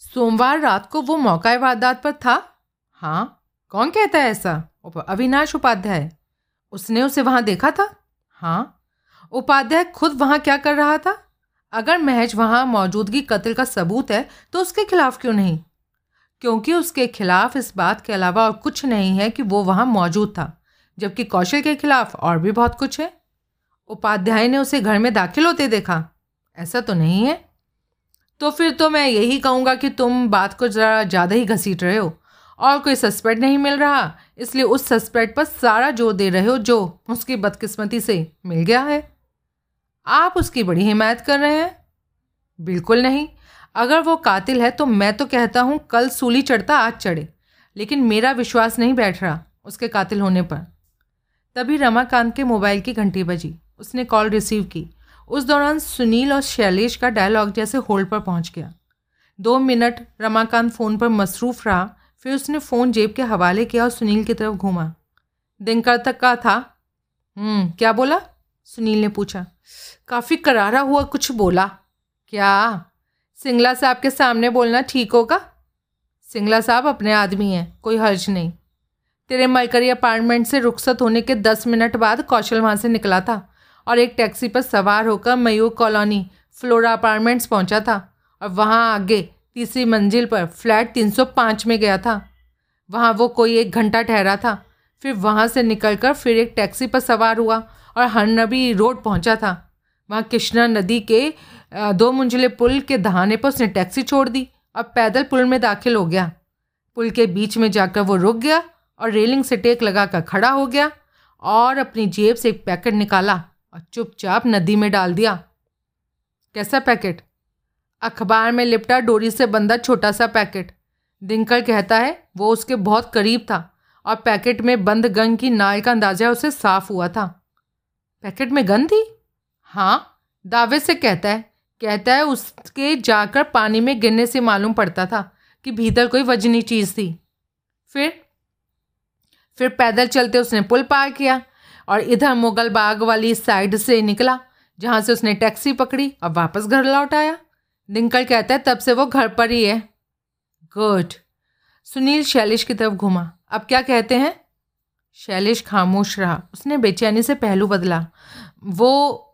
सोमवार रात को वो मौका वारदात पर था? हाँ। कौन कहता है ऐसा? अविनाश उपाध्याय। उसने उसे वहाँ देखा था? हाँ। उपाध्याय खुद वहाँ क्या कर रहा था? अगर महज वहाँ मौजूदगी कत्ल का सबूत है तो उसके खिलाफ क्यों नहीं? क्योंकि उसके खिलाफ इस बात के अलावा और कुछ नहीं है कि वो वहाँ मौजूद था, जबकि कौशल के खिलाफ और भी बहुत कुछ है। उपाध्याय ने उसे घर में दाखिल होते देखा। ऐसा तो नहीं है। तो फिर तो मैं यही कहूँगा कि तुम बात को ज़रा ज़्यादा ही घसीट रहे हो। और कोई सस्पेक्ट नहीं मिल रहा, इसलिए उस सस्पेक्ट पर सारा ज़ोर दे रहे हो जो उसकी बदकिस्मती से मिल गया है। आप उसकी बड़ी हिमायत कर रहे हैं? बिल्कुल नहीं। अगर वो कातिल है तो मैं तो कहता हूँ, कल सूली चढ़ता, आज चढ़े। लेकिन मेरा विश्वास नहीं बैठ रहा उसके कातिल होने पर। तभी रमाकांत के मोबाइल की घंटी बजी। उसने कॉल रिसीव की। उस दौरान सुनील और शैलेश का डायलॉग जैसे होल्ड पर पहुँच गया। दो मिनट रमाकांत फ़ोन पर मसरूफ़ रहा फिर उसने फ़ोन जेब के हवाले किया और सुनील की तरफ़ घूमा। दिनकर तक का था? हम्म, क्या बोला? सुनील ने पूछा। काफ़ी करारा हुआ कुछ बोला। क्या? सिंगला साहब के सामने बोलना ठीक होगा? सिंगला साहब अपने आदमी हैं कोई हर्ज नहीं। तेरे मलकरी अपार्टमेंट से रुखसत होने के दस मिनट बाद कौशल वहाँ से निकला था। और एक टैक्सी पर सवार होकर मयूर कॉलोनी, फ्लोरा अपार्टमेंट्स पहुँचा था और वहाँ आगे तीसरी मंजिल पर फ्लैट 305 में गया था। वहाँ वो कोई एक घंटा ठहरा था, फिर वहाँ से निकलकर फिर एक टैक्सी पर सवार हुआ और हरनबी रोड पहुँचा था। वहाँ कृष्णा नदी के दो मंजिले पुल के दहाने पर उसने टैक्सी छोड़ दी और पैदल पुल में दाखिल हो गया। पुल के बीच में जाकर वो रुक गया और रेलिंग से टेक लगाकर खड़ा हो गया और अपनी जेब से एक पैकेट निकाला। और चुपचाप नदी में डाल दिया। कैसा पैकेट? अखबार में लिपटा डोरी से बंधा छोटा सा पैकेट। दिनकर कहता है, वो उसके बहुत करीब था और पैकेट में बंद गन की नाल का अंदाज़ा उसे साफ़ हुआ था। पैकेट में गन थी? हाँ दावे से कहता है। कहता है उसके जाकर पानी में गिरने से मालूम पड़ता था कि भीतर कोई वजनी चीज़ थी। फिर फिर पैदल चलते उसने पुल पार किया। और इधर मुगल बाग वाली साइड से निकला, जहाँ से उसने टैक्सी पकड़ी और वापस घर लौट आया। दिनकल कहता है, तब से वो घर पर ही है। गुड। सुनील शैलेश की तरफ़ घूमा। अब क्या कहते हैं? शैलेश खामोश रहा। उसने बेचैनी से पहलू बदला। वो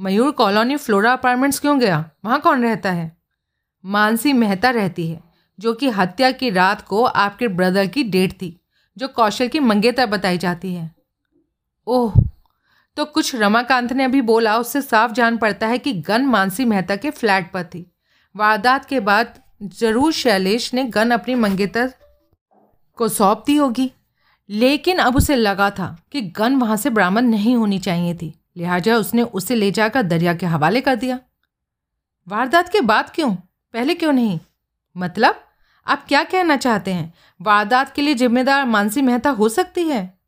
मयूर कॉलोनी फ्लोरा अपार्टमेंट्स क्यों गया? वहाँ कौन रहता है? मानसी मेहता रहती है, जो कि हत्या की रात को आपके ब्रदर की डेट थी, जो कौशल की मंगेतर बताई जाती है। ओह तो कुछ रमाकांत ने अभी बोला, उससे साफ़ जान पड़ता है कि गन मानसी मेहता के फ्लैट पर थी। वारदात के बाद ज़रूर शैलेश ने गन अपनी मंगेतर को सौंप दी होगी। लेकिन अब उसे लगा था कि गन वहाँ से बरामद नहीं होनी चाहिए थी। लिहाजा उसने उसे ले जाकर दरिया के हवाले कर दिया। वारदात के बाद क्यों? पहले क्यों नहीं? मतलब आप क्या कहना चाहते हैं? वारदात के लिए जिम्मेदार मानसी मेहता हो सकती है?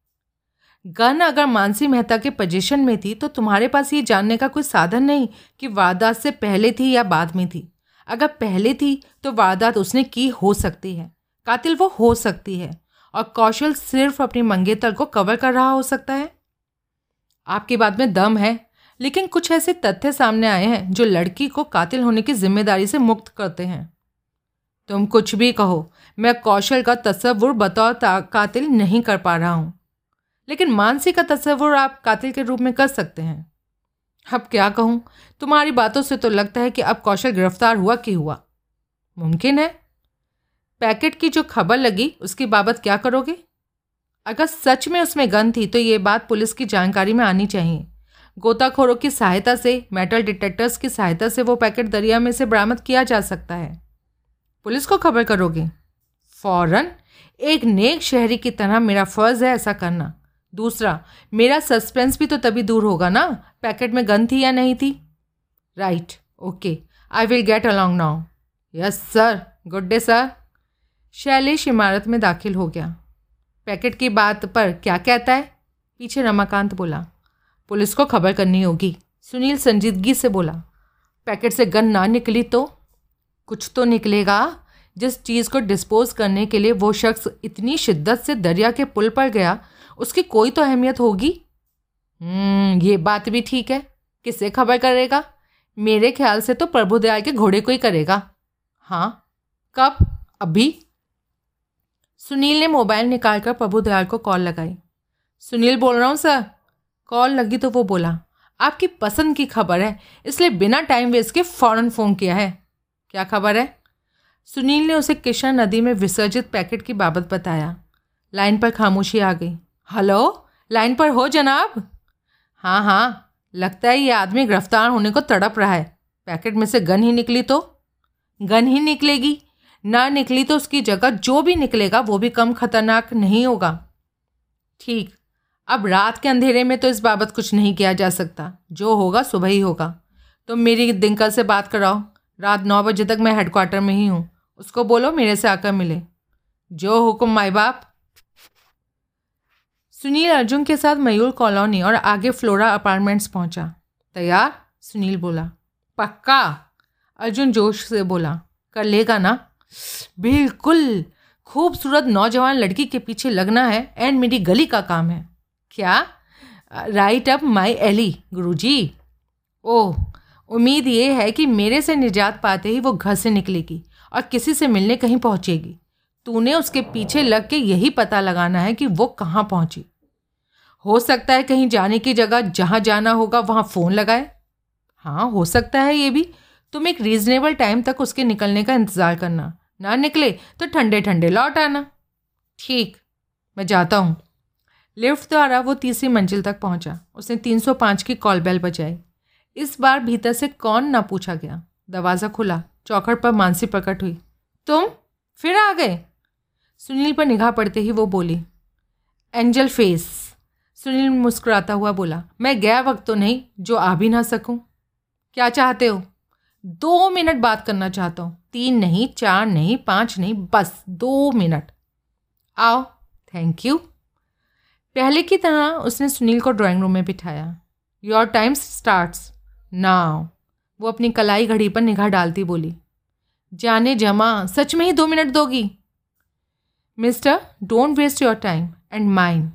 गन अगर मानसी मेहता के पोजीशन में थी तो तुम्हारे पास ये जानने का कोई साधन नहीं कि वारदात से पहले थी या बाद में थी। अगर पहले थी तो वारदात उसने की हो सकती है। कातिल वो हो सकती है और कौशल सिर्फ़ अपनी मंगेतर को कवर कर रहा हो सकता है। आपकी बात में दम है, लेकिन कुछ ऐसे तथ्य सामने आए हैं जो लड़की को कातिल होने की ज़िम्मेदारी से मुक्त करते हैं। तुम कुछ भी कहो, मैं कौशल का तस्वुर बतौर कातिल नहीं कर पा रहा हूँ। लेकिन मानसी का तस्वुर आप कातिल के रूप में कर सकते हैं। अब क्या कहूँ? तुम्हारी बातों से तो लगता है कि अब कौशल गिरफ़्तार हुआ कि हुआ। मुमकिन है। पैकेट की जो खबर लगी, उसकी बाबत क्या करोगे? अगर सच में उसमें गन थी तो ये बात पुलिस की जानकारी में आनी चाहिए। गोताखोरों की सहायता से, मेटल डिटेक्टर्स की सहायता से वो पैकेट दरिया में से बरामद किया जा सकता है। पुलिस को खबर करोगे? फ़ौरन। एक नेक शहरी की तरह मेरा फ़र्ज़ है ऐसा करना। दूसरा, मेरा सस्पेंस भी तो तभी दूर होगा ना? पैकेट में गन थी या नहीं थी? Right okay I will get along now yes sir good day sir Shailesh इमारत में दाखिल हो गया। पैकेट की बात पर क्या कहता है? पीछे रमाकांत बोला, पुलिस को खबर करनी होगी। सुनील संजीदगी से बोला, पैकेट से गन ना निकली तो? कुछ तो निकलेगा। जिस चीज़ को डिस्पोज करने के लिए वो शख्स इतनी शिद्दत से दरिया के पुल पर गया उसकी कोई तो अहमियत होगी? हम्म, ये बात भी ठीक है। किसे खबर करेगा? मेरे ख्याल से तो प्रभुदयाल के घोड़े को ही करेगा। हाँ कब? अभी। सुनील ने मोबाइल निकालकर प्रभुदयाल को कॉल लगाई। सुनील बोल रहा हूँ सर। कॉल लगी तो वो बोला आपकी पसंद की खबर है इसलिए बिना टाइम वेस्ट के फ़ौरन फ़ोन किया है। क्या खबर है? सुनील ने उसे किशन नदी में विसर्जित पैकेट की बाबत बताया। लाइन पर खामोशी आ गई। हेलो? लाइन पर हो जनाब? हाँ हाँ। लगता है ये आदमी गिरफ़्तार होने को तड़प रहा है। पैकेट में से गन ही निकली तो? गन ही निकलेगी। ना निकली तो उसकी जगह जो भी निकलेगा, वो भी कम खतरनाक नहीं होगा। ठीक। अब रात के अंधेरे में तो इस बाबत कुछ नहीं किया जा सकता। जो होगा, सुबह ही होगा। तुम तो मेरी दिनकर से बात कराओ। रात नौ बजे तक मैं हेडक्वार्टर में ही हूँ। उसको बोलो, मेरे से आकर मिले। जो हुक्म माई बाप सुनील अर्जुन के साथ मयूर कॉलोनी और आगे फ्लोरा अपार्टमेंट्स पहुँचा। तैयार? सुनील बोला। पक्का? अर्जुन जोश से बोला। कर लेगा ना? बिल्कुल! खूबसूरत नौजवान लड़की के पीछे लगना है एंड मेरी गली का काम है। क्या? राइट अप माई एली, गुरुजी। ओह, उम्मीद ये है कि मेरे से निजात पाते ही वो घर से निकलेगी और किसी से मिलने कहीं पहुंचेगी। तूने उसके पीछे लग के यही पता लगाना है कि वो कहाँ पहुँची। हो सकता है कहीं जाने की जगह जहाँ जाना होगा वहाँ फ़ोन लगाए। हाँ हो सकता है ये भी। तुम एक रीज़नेबल टाइम तक उसके निकलने का इंतज़ार करना। ना निकले तो ठंडे ठंडे लौट आना। ठीक, मैं जाता हूँ। लिफ्ट द्वारा वो तीसरी मंजिल तक पहुँचा। उसने 305 की कॉल बेल बजाई। इस बार भीतर से कौन ना पूछा गया। दरवाज़ा खुला। चौखट पर मानसी प्रकट हुई। तुम फिर आ गए? सुनील पर निगाह पड़ते ही वो बोली एंजल फेस सुनील मुस्कुराता हुआ बोला, मैं गया वक्त तो नहीं, जो आ भी ना सकूँ। क्या चाहते हो? दो मिनट बात करना चाहता हूँ। तीन नहीं, चार नहीं, पाँच नहीं, बस दो मिनट। आओ थैंक यू पहले की तरह उसने सुनील को ड्राइंग रूम में बिठाया। योर टाइम स्टार्ट्स नाउ वो अपनी कलाई घड़ी पर निगाह डालती बोली। जाने जमा, सच में ही दो मिनट दोगी। Mister don't waste your time and mind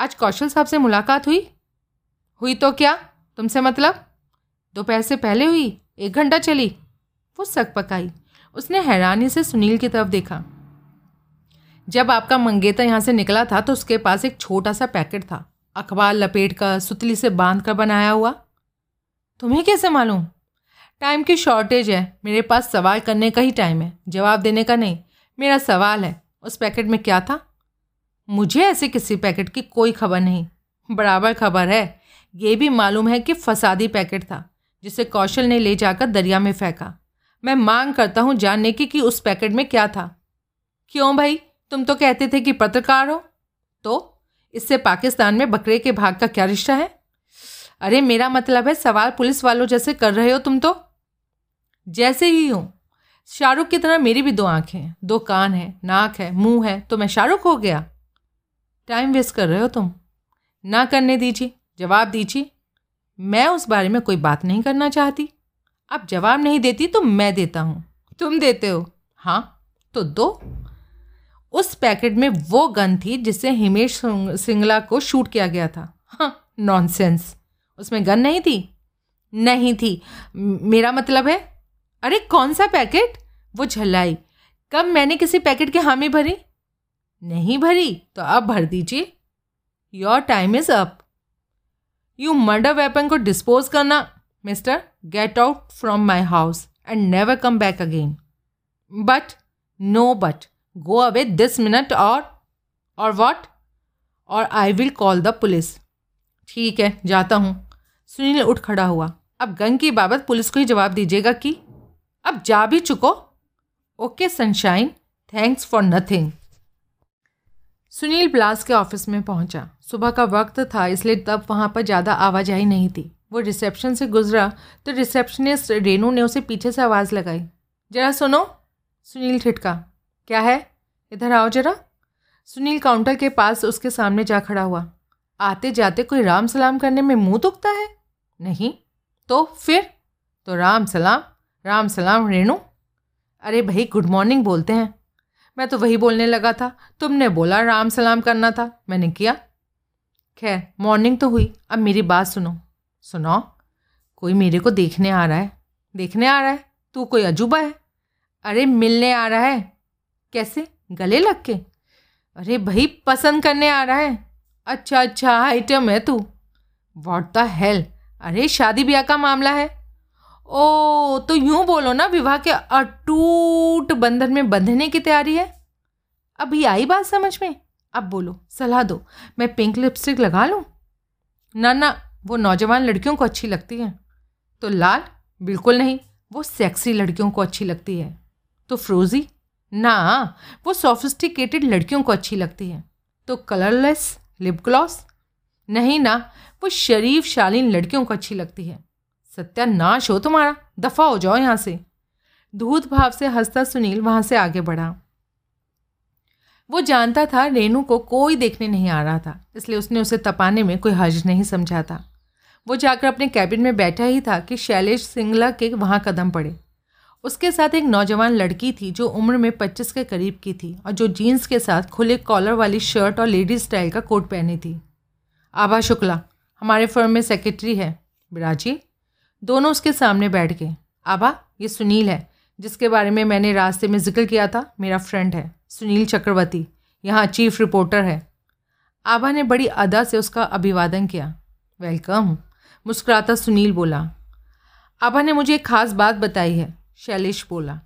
आज कौशल साहब से मुलाकात हुई? हुई तो क्या? तुमसे मतलब? दोपहर से पहले हुई, एक घंटा चली। वो सक पकाई। उसने हैरानी से सुनील की तरफ़ देखा। जब आपका मंगेतर यहाँ से निकला था तो उसके पास एक छोटा सा पैकेट था। अखबार लपेट कर, सुतली से बाँध कर बनाया हुआ। तुम्हें कैसे मालूम? टाइम की शॉर्टेज है। मेरे पास सवाल करने का ही टाइम है। जवाब देने का नहीं। मेरा सवाल है, उस पैकेट में क्या था? मुझे ऐसे किसी पैकेट की कोई खबर नहीं। बराबर खबर है। ये भी मालूम है कि फसादी पैकेट था, जिसे कौशल ने ले जाकर दरिया में फेंका। मैं मांग करता हूँ जानने की कि उस पैकेट में क्या था। क्यों भाई? तुम तो कहते थे कि पत्रकार हो। तो इससे पाकिस्तान में बकरे के भाग का क्या रिश्ता है? अरे, मेरा मतलब है सवाल पुलिस वालों जैसे कर रहे हो तुम तो। जैसे ही हूँ। शाहरुख की तरह मेरी भी दो आँखें दो कान हैं, नाक है, मुँह है तो मैं शाहरुख हो गया। टाइम वेस्ट कर रहे हो तुम। ना करने दीजिए, जवाब दीजिए। मैं उस बारे में कोई बात नहीं करना चाहती। आप जवाब नहीं देती तो मैं देता हूँ। तुम देते हो। हाँ तो दो। उस पैकेट में वो गन थी जिससे हिमेश सिंगला को शूट किया गया था। हाँ नॉनसेंस उसमें गन नहीं थी? नहीं थी। मेरा मतलब है? अरे, कौन सा पैकेट? वो झल्लाई। कब मैंने किसी पैकेट की हामी भरी? नहीं भरी तो अब भर दीजिए। Your time is up you murder weapon को डिस्पोज करना। Mister get out from my house and never come back again but no but go away this minute और और वॉट और I will call the police ठीक है, जाता हूँ। सुनील उठ खड़ा हुआ। अब गंग की बाबत पुलिस को ही जवाब दीजिएगा कि अब जा भी चुको। Okay sunshine thanks for nothing Sunil Blast के ऑफ़िस में पहुँचा। सुबह का वक्त था, इसलिए तब वहाँ पर ज़्यादा आवाजाही नहीं थी। वो रिसेप्शन से गुजरा तो रिसेप्शनिस्ट रेनू ने उसे पीछे से आवाज़ लगाई। जरा सुनो, सुनील ठिटका क्या है? इधर आओ जरा। सुनील काउंटर के पास उसके सामने जा खड़ा हुआ। आते जाते कोई राम सलाम करने में मुँह दुखता है? नहीं। तो फिर? तो राम सलाम राम सलाम रेणु अरे भाई, गुड मॉर्निंग बोलते हैं। मैं तो वही बोलने लगा था। तुमने बोला राम सलाम करना था। मैंने किया। खैर मॉर्निंग तो हुई। अब मेरी बात सुनो। सुनो। कोई मेरे को देखने आ रहा है? देखने आ रहा है? तू कोई अजूबा है? अरे, मिलने आ रहा है। कैसे? गले लग के? अरे भाई, पसंद करने आ रहा है। अच्छा अच्छा आइटम है तू। वॉट द हेल अरे, शादी ब्याह का मामला है। ओ तो यूँ बोलो ना, विवाह के अटूट बंधन में बंधने की तैयारी है। अभी आई बात समझ में? अब बोलो, सलाह दो, मैं पिंक लिपस्टिक लगा लूँ? ना ना, वो नौजवान लड़कियों को अच्छी लगती है। तो लाल? बिल्कुल नहीं, वो सेक्सी लड़कियों को अच्छी लगती है। तो फ्रोज़ी ना, वो सोफिस्टिकेटेड लड़कियों को अच्छी लगती है। तो कलरलेस लिप ग्लॉस नहीं ना, वो शरीफ शालीन लड़कियों को अच्छी लगती है। सत्यानाश हो तुम्हारा। दफ़ा हो जाओ यहाँ से। धूत भाव से हंसता सुनील वहाँ से आगे बढ़ा। वो जानता था रेनू को कोई देखने नहीं आ रहा था, इसलिए उसने उसे तपाने में कोई हर्ज नहीं समझा था वो जाकर अपने कैबिन में बैठा ही था कि शैलेश सिंगला के वहाँ कदम पड़े। उसके साथ एक नौजवान लड़की थी जो उम्र में पच्चीस के करीब की थी और जो जीन्स के साथ खुले कॉलर वाली शर्ट और लेडीज़ स्टाइल का कोट पहनी थी। आभा शुक्ला, हमारे फर्म में सेक्रेटरी है। बिराजी दोनों उसके सामने बैठ गए। आभा ये सुनील है, जिसके बारे में मैंने रास्ते में ज़िक्र किया था, मेरा फ्रेंड है, सुनील चक्रवर्ती, यहाँ चीफ रिपोर्टर है। आभा ने बड़ी अदा से उसका अभिवादन किया। वेलकम मुस्कुराता सुनील बोला। आभा ने मुझे एक खास बात बताई है, शैलेश बोला,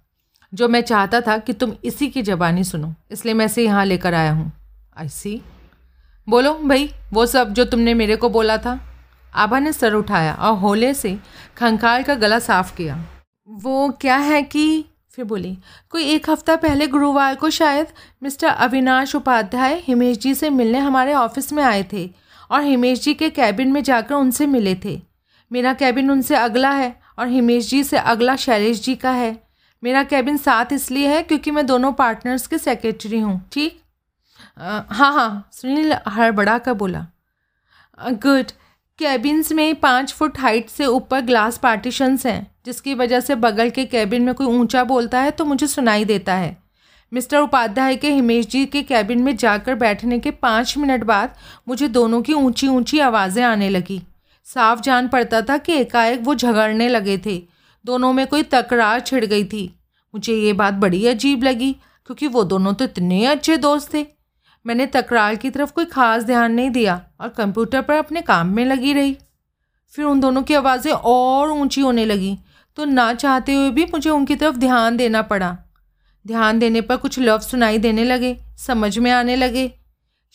जो मैं चाहता था कि तुम इसी की जबानी सुनो, इसलिए मैं इसे यहाँ लेकर आया हूँ। आई सी बोलो, भाई, वो सब जो तुमने मेरे को बोला था आभा ने सर उठाया और होले से खंखाल का गला साफ़ किया। वो क्या है कि? फिर बोली, कोई एक हफ़्ता पहले गुरुवार को शायद मिस्टर अविनाश उपाध्याय हिमेश जी से मिलने हमारे ऑफ़िस में आए थे और हिमेश जी के कैबिन में जाकर उनसे मिले थे। मेरा कैबिन उनसे अगला है और हिमेश जी से अगला शैलेश जी का है। मेरा कैबिन साथ इसलिए है क्योंकि मैं दोनों पार्टनर्स के सेक्रेटरी हूँ, ठीक? हाँ हाँ सुनील हड़बड़ा का बोला। गुड। कैबिन्स में पाँच फुट हाइट से ऊपर ग्लास पार्टीशंस हैं, जिसकी वजह से बगल के कैबिन में कोई ऊँचा बोलता है तो मुझे सुनाई देता है। मिस्टर उपाध्याय के हिमेश जी के कैबिन में जाकर बैठने के पाँच मिनट बाद मुझे दोनों की ऊँची ऊँची आवाज़ें आने लगी। साफ़ जान पड़ता था कि एकाएक वो झगड़ने लगे थे। दोनों में कोई तकरार छिड़ गई थी। मुझे ये बात बड़ी अजीब लगी, क्योंकि वो दोनों तो इतने अच्छे दोस्त थे। मैंने तकरार की तरफ़ कोई ख़ास ध्यान नहीं दिया और कंप्यूटर पर अपने काम में लगी रही। फिर उन दोनों की आवाज़ें और ऊँची होने लगी तो ना चाहते हुए भी मुझे उनकी तरफ़ ध्यान देना पड़ा। ध्यान देने पर कुछ लफ्ज़ सुनाई देने लगे, समझ में आने लगे।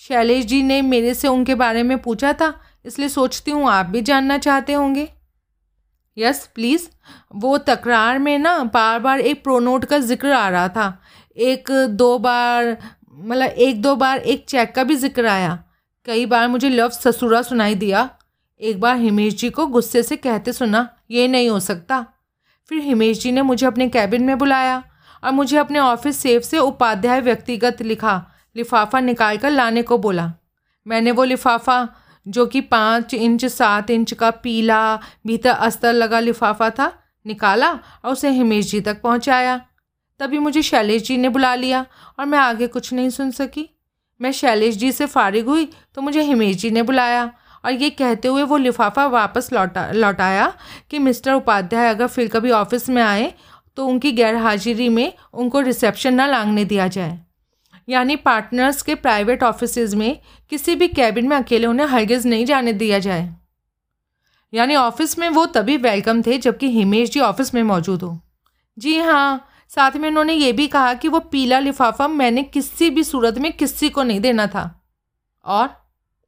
शैलेश जी ने मेरे से उनके बारे में पूछा था, इसलिए सोचती हूँ आप भी जानना चाहते होंगे। Yes, please. वो तकरार में ना बार बार एक प्रोनोट का ज़िक्र आ रहा था। एक, दो बार मतलब एक दो बार एक चेक का भी ज़िक्र आया। कई बार मुझे लफ्ज़ ससुरा सुनाई दिया। एक बार हिमेश जी को गुस्से से कहते सुना, ये नहीं हो सकता। फिर हिमेश जी ने मुझे अपने कैबिन में बुलाया और मुझे अपने ऑफ़िस सेफ़ से उपाध्याय व्यक्तिगत लिखा, लिफाफा निकाल कर लाने को बोला। मैंने वो लिफाफा, जो कि पाँच इंच, सात इंच का पीला भीतर अस्तर लगा लिफाफा था, निकाला और उसे हिमेश जी तक पहुँचाया। तभी मुझे शैलेश जी ने बुला लिया और मैं आगे कुछ नहीं सुन सकी। मैं शैलेश जी से फारिग हुई तो मुझे हिमेश जी ने बुलाया और ये कहते हुए वो लिफाफा वापस लौटा, लौटाया कि मिस्टर उपाध्याय अगर फिर कभी ऑफ़िस में आए तो उनकी गैरहाजिरी में उनको रिसेप्शन ना लांगने दिया जाए। यानी पार्टनर्स के प्राइवेट ऑफ़िस में किसी भी कैबिन में अकेले उन्हें हरगिज नहीं जाने दिया जाए। यानी ऑफ़िस में वो तभी वेलकम थे जबकि हिमेश जी ऑफ़िस में मौजूद हो। जी हाँ साथ में उन्होंने ये भी कहा कि वो पीला लिफाफा मैंने किसी भी सूरत में किसी को नहीं देना था। और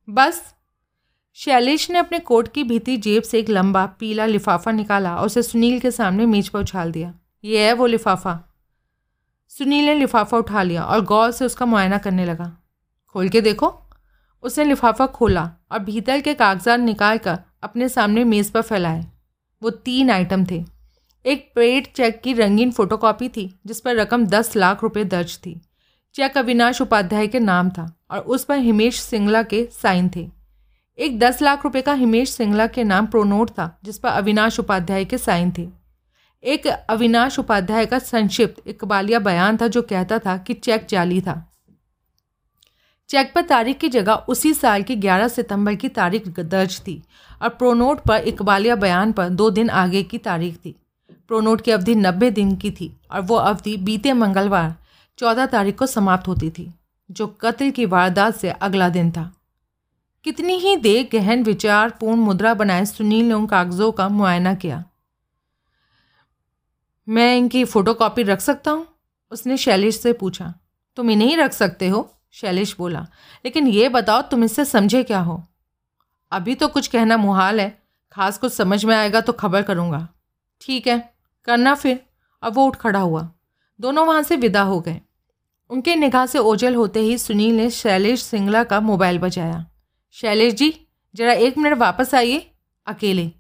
बस, शैलेश ने अपने कोट की भीती जेब से एक लंबा पीला लिफाफा निकाला और उसे सुनील के सामने मेज पर उछाल दिया। ये है वो लिफाफा। सुनील ने लिफाफा उठा लिया और गौर से उसका मुआयना करने लगा। खोल के देखो। उसने लिफाफा खोला और भीतर के कागजात निकाल कर अपने सामने मेज़ पर फैलाए। वो तीन आइटम थे। एक पेड चेक की रंगीन फोटोकॉपी थी, जिस पर रकम दस लाख रुपए दर्ज थी। चेक अविनाश उपाध्याय के नाम था और उस पर हिमेश सिंगला के साइन थे। एक दस लाख रुपए का हिमेश सिंगला के नाम प्रोनोट था, जिस पर अविनाश उपाध्याय के साइन थे। एक अविनाश उपाध्याय का संक्षिप्त इकबालिया बयान था, जो कहता था कि चेक जाली था। चेक पर तारीख की जगह उसी साल की 11 सितंबर की तारीख दर्ज थी और प्रोनोट पर इकबालिया बयान पर दो दिन आगे की तारीख थी। प्रोनोट की अवधि नब्बे दिन की थी और वो अवधि बीते मंगलवार, चौदह तारीख को समाप्त होती थी, जो कत्ल की वारदात से अगला दिन था। कितनी ही देर गहन विचार पूर्ण मुद्रा बनाए सुनील ने उन कागजों का मुआयना किया। मैं इनकी फ़ोटोकॉपी रख सकता हूँ? उसने शैलेश से पूछा। तुम इन्हें ही रख सकते हो? शैलेश बोला। लेकिन ये बताओ, तुम इससे समझे क्या हो? अभी तो कुछ कहना मुहाल है। खास कुछ समझ में आएगा तो खबर करूँगा। ठीक है। करना फिर। अब वो उठ खड़ा हुआ। दोनों वहाँ से विदा हो गए। उनके निगाह से ओझल होते ही सुनील ने शैलेश सिंगला का मोबाइल बजाया। शैलेश जी, जरा एक मिनट वापस आइए, अकेले।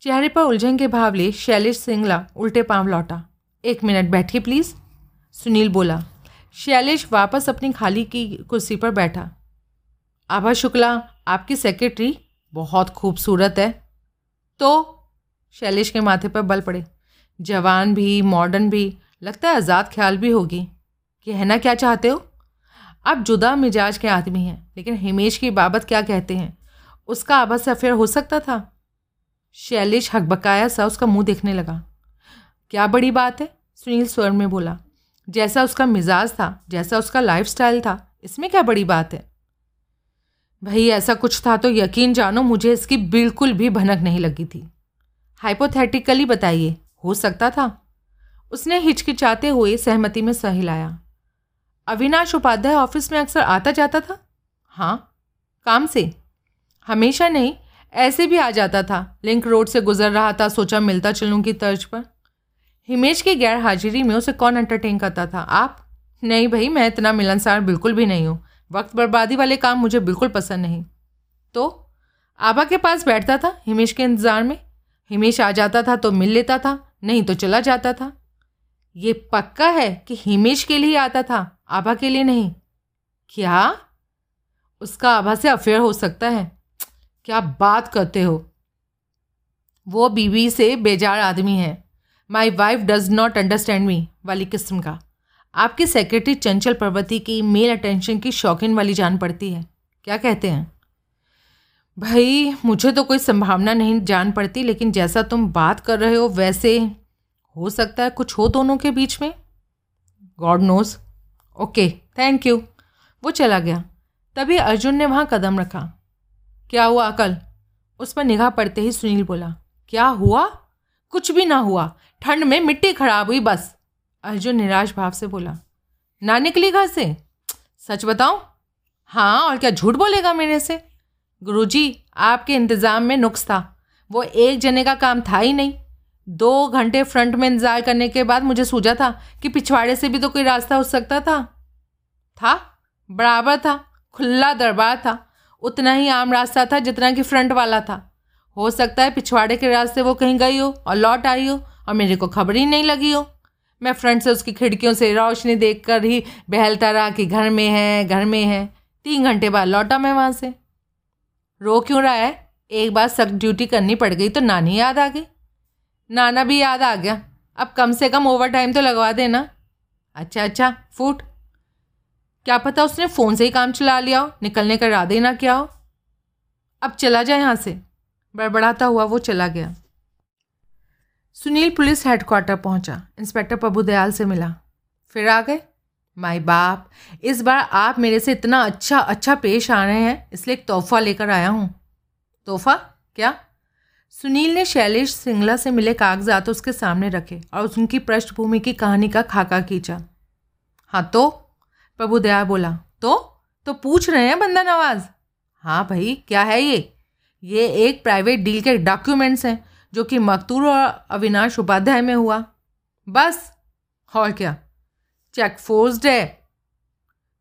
चेहरे पर उलझन के भाव ले शैलेश सिंगला उल्टे पाँव लौटा। एक मिनट बैठिए प्लीज़, सुनील बोला। शैलेश वापस अपनी खाली की कुर्सी पर बैठा। आभा शुक्ला, आपकी सेक्रेटरी बहुत खूबसूरत है। तो शैलेश के माथे पर बल पड़े। जवान भी मॉडर्न भी, लगता है आज़ाद ख्याल भी होगी कहना क्या चाहते हो? आप जुदा मिजाज के आदमी हैं, लेकिन हिमेश की बाबत क्या कहते हैं? उसका आबा से अफेयर हो सकता था। शैलेश हकबकाया सा उसका मुँह देखने लगा। क्या बड़ी बात है? सुनील स्वर में बोला। जैसा उसका मिजाज था, जैसा उसका लाइफ था, इसमें क्या बड़ी बात है? भाई, ऐसा कुछ था तो यकीन जानो मुझे इसकी बिल्कुल भी भनक नहीं लगी थी। हाइपोथेटिकली बताइए हो सकता था। उसने हिचकिचाते हुए सहमति में सहिलाया अविनाश उपाध्याय ऑफ़िस में अक्सर आता जाता था? हाँ काम से। हमेशा नहीं, ऐसे भी आ जाता था। लिंक रोड से गुजर रहा था, सोचा मिलता चलूँ की तर्ज पर। हिमेश की गैर हाजिरी में उसे कौन एंटरटेन करता था? आप? नहीं भाई, मैं इतना मिलनसार बिल्कुल भी नहीं हूँ। वक्त बर्बादी वाले काम मुझे बिल्कुल पसंद नहीं। तो? आबा के पास बैठता था हिमेश के इंतज़ार में? हिमेश आ जाता था तो मिल लेता था। नहीं तो चला जाता था। ये पक्का है कि हिमेश के लिए आता था, आभा के लिए नहीं। क्या? उसका आभा से अफेयर हो सकता है। क्या बात करते हो? वो बीवी से बेजार आदमी है। My wife does not understand me वाली किस्म का। आपकी सेक्रेटरी चंचल पर्वती की मेल अटेंशन की शौकीन वाली जान पड़ती है। क्या कहते हैं? भाई, मुझे तो कोई संभावना नहीं जान पड़ती, लेकिन जैसा तुम बात कर रहे हो, वैसे हो सकता है कुछ हो दोनों के बीच में। God knows okay thank you वो चला गया। तभी अर्जुन ने वहाँ कदम रखा। क्या हुआ अकल? उस पर निगाह पड़ते ही सुनील बोला, क्या हुआ? कुछ भी ना हुआ। ठंड में मिट्टी खराब हुई बस। अर्जुन निराश भाव से बोला, ना निकली घर से? सच बताऊँ? हाँ और क्या झूठ बोलेगा मेरे से? गुरुजी, आपके इंतज़ाम में नुक्स था। वो एक जने का काम था ही नहीं। दो घंटे फ्रंट में इंतज़ार करने के बाद मुझे सूझा था कि पिछवाड़े से भी तो कोई रास्ता हो सकता था। था, बराबर था, खुला दरबार था। उतना ही आम रास्ता था जितना कि फ्रंट वाला था। हो सकता है पिछवाड़े के रास्ते वो कहीं गई हो और लौट आई हो और मेरे को खबर ही नहीं लगी हो। मैं फ्रंट से उसकी खिड़कियों से रोशनी देख ही बहलता रहा कि घर में है, घर में है। तीन घंटे बाद लौटा मैं वहाँ से। रो क्यों रहा है? एक बार सख्त ड्यूटी करनी पड़ गई तो नानी याद आ गई। नाना भी याद आ गया। अब कम से कम ओवर टाइम तो लगवा देना। अच्छा अच्छा फूट। क्या पता उसने फ़ोन से ही काम चला लिया हो, निकलने का इरादा ही ना किया हो। अब चला जाए यहाँ से। बड़बड़ाता हुआ वो चला गया। सुनील पुलिस हेडक्वार्टर पहुँचा। इंस्पेक्टर प्रभुदयाल से मिला। फिर आ गए। माई बाप, इस बार आप मेरे से इतना अच्छा अच्छा पेश आ रहे हैं, इसलिए एक तोहफा लेकर आया हूँ। तोहफा? क्या? सुनील ने शैलेश सिंगला से मिले कागजात उसके सामने रखे और उनकी पृष्ठभूमि की कहानी का खाका खींचा। हाँ तो? प्रभु दया बोला तो? तो पूछ रहे हैं बंदा नवाज़ हाँ भाई, क्या है ये? ये एक प्राइवेट डील के डॉक्यूमेंट्स हैं, जो कि मकतूर और अविनाश उपाध्याय में हुआ। बस, और क्या? चेक फोर्स्ड है।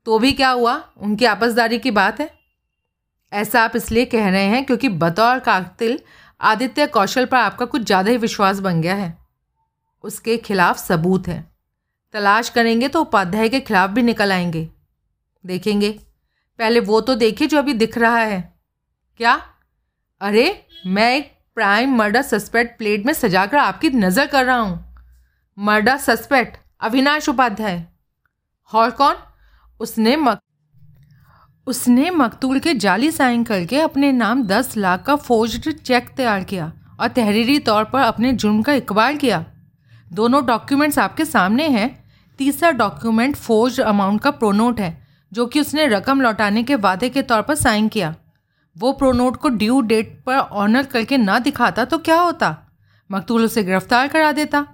तो भी क्या हुआ? उनकी आपसदारी की बात है? ऐसा आप इसलिए कह रहे हैं क्योंकि बतौर कातिल आदित्य कौशल पर आपका कुछ ज़्यादा ही विश्वास बन गया है। उसके खिलाफ सबूत है। तलाश करेंगे तो उपाध्याय के खिलाफ भी निकल आएँगे। देखेंगे। पहले वो तो देखिए जो अभी दिख रहा है। क्या? अरे, मैं एक प्राइम मर्डर सस्पेक्ट प्लेट में सजाकर आपकी नज़र कर रहा हूँ। Murder suspect. अविनाश उपाध्याय। और कौन? उसने मक, उसने मकतूल के जाली साइन करके अपने नाम दस लाख का फोर्ज्ड चेक तैयार किया और तहरीरी तौर पर अपने जुर्म का इकबाल किया। दोनों डॉक्यूमेंट्स आपके सामने हैं। तीसरा डॉक्यूमेंट फोर्ज अमाउंट का प्रोनोट है, जो कि उसने रकम लौटाने के वादे के तौर पर साइन किया। वो प्रोनोट को ड्यू डेट पर ऑनर करके ना दिखाता तो क्या होता? मकतूल उसे गिरफ़्तार करा देता।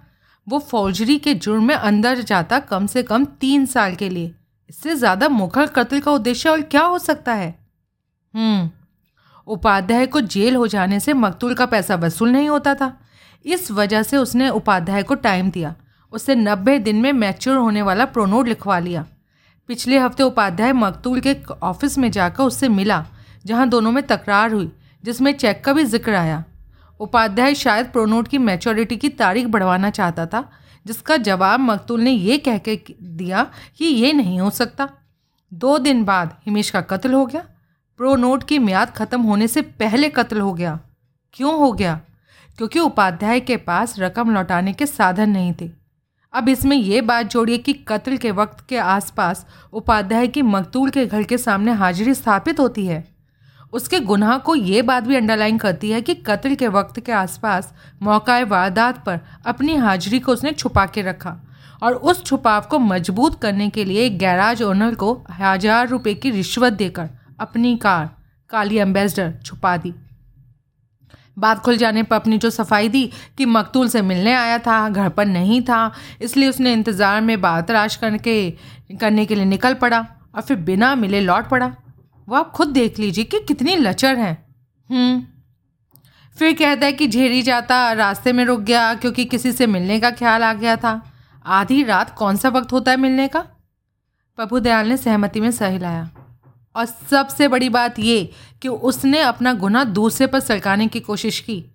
वो फौजरी के जुर्म में अंदर जाता कम से कम तीन साल के लिए। इससे ज़्यादा मुखर कत्ल का उद्देश्य और क्या हो सकता है? हम्म उपाध्याय को जेल हो जाने से मकतूल का पैसा वसूल नहीं होता था। इस वजह से उसने उपाध्याय को टाइम दिया। उससे नब्बे दिन में मैच्योर होने वाला प्रोनोट लिखवा लिया। पिछले हफ़्ते उपाध्याय मकतूल के ऑफ़िस में जाकर उससे मिला, जहाँ दोनों में तकरार हुई, जिसमें चेक का भी ज़िक्र आया। उपाध्याय शायद प्रोनोट की मैच्योरिटी की तारीख बढ़वाना चाहता था, जिसका जवाब मकतूल ने यह कह के दिया कि ये नहीं हो सकता। दो दिन बाद हिमेश का कत्ल हो गया। प्रो नोट की म्याद ख़त्म होने से पहले कत्ल हो गया। क्यों हो गया? क्योंकि उपाध्याय के पास रकम लौटाने के साधन नहीं थे। अब इसमें यह बात जोड़िए कि कत्ल के वक्त के आसपास उपाध्याय की मकतूल के घर के सामने हाजिरी स्थापित होती है। उसके गुनाह को ये बात भी अंडरलाइन करती है कि कत्ल के वक्त के आसपास मौका वारदात पर अपनी हाजिरी को उसने छुपा के रखा और उस छुपाव को मज़बूत करने के लिए एक गैराज ओनर को हज़ार रुपए की रिश्वत देकर अपनी कार, काली एम्बेसडर छुपा दी। बात खुल जाने पर अपनी जो सफ़ाई दी कि मकतूल से मिलने आया था, घर पर नहीं था, इसलिए उसने इंतज़ार में बात तराश करके करने के लिए निकल पड़ा और फिर बिना मिले लौट पड़ा। वो आप खुद देख लीजिए कि कितनी लचर है। हम्म। फिर कहता है कि झेरी जाता, रास्ते में रुक गया, क्योंकि किसी से मिलने का ख्याल आ गया था। आधी रात कौन सा वक्त होता है मिलने का? प्रभु दयाल ने सहमति में सही लाया और सबसे बड़ी बात ये कि उसने अपना गुना दूसरे पर सरकाने की कोशिश की।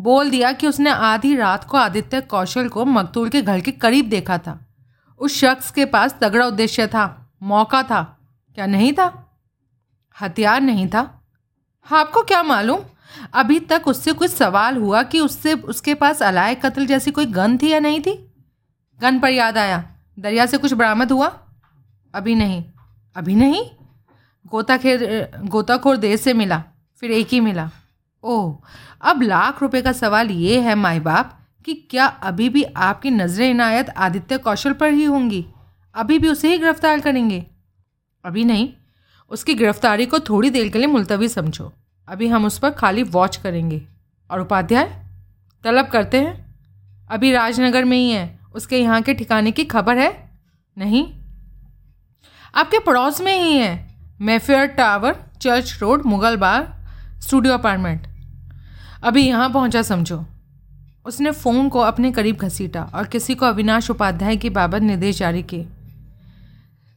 बोल दिया कि उसने आधी रात को आदित्य कौशल को मकतूल के घर के करीब देखा था। उस शख्स के पास तगड़ा उद्देश्य था, मौका था। क्या नहीं था? हथियार नहीं था। आपको क्या मालूम? अभी तक उससे कुछ सवाल हुआ कि उससे, उसके पास अलाय कत्ल जैसी कोई गन थी या नहीं थी? गन पर याद आया। दरिया से कुछ बरामद हुआ? अभी नहीं। अभी नहीं? गोताखेर, गोताखोर देर से मिला, फिर एक ही मिला। ओह, अब लाख रुपए का सवाल ये है माए बाप, कि क्या अभी भी आपकी नज़र इनायत आदित्य कौशल पर ही होंगी? अभी भी उसे ही गिरफ़्तार करेंगे? अभी नहीं। उसकी गिरफ्तारी को थोड़ी देर के लिए मुलतवी समझो। अभी हम उस पर खाली वॉच करेंगे। और उपाध्याय, तलब करते हैं। अभी राजनगर में ही है। उसके यहाँ के ठिकाने की खबर है? नहीं? आपके पड़ोस में ही है। Mayfair tower church road Mughal Bagh studio apartment अभी यहाँ पहुँचा समझो। उसने फ़ोन को अपने करीब घसीटा और किसी को अविनाश उपाध्याय की बाबत निर्देश जारी किए।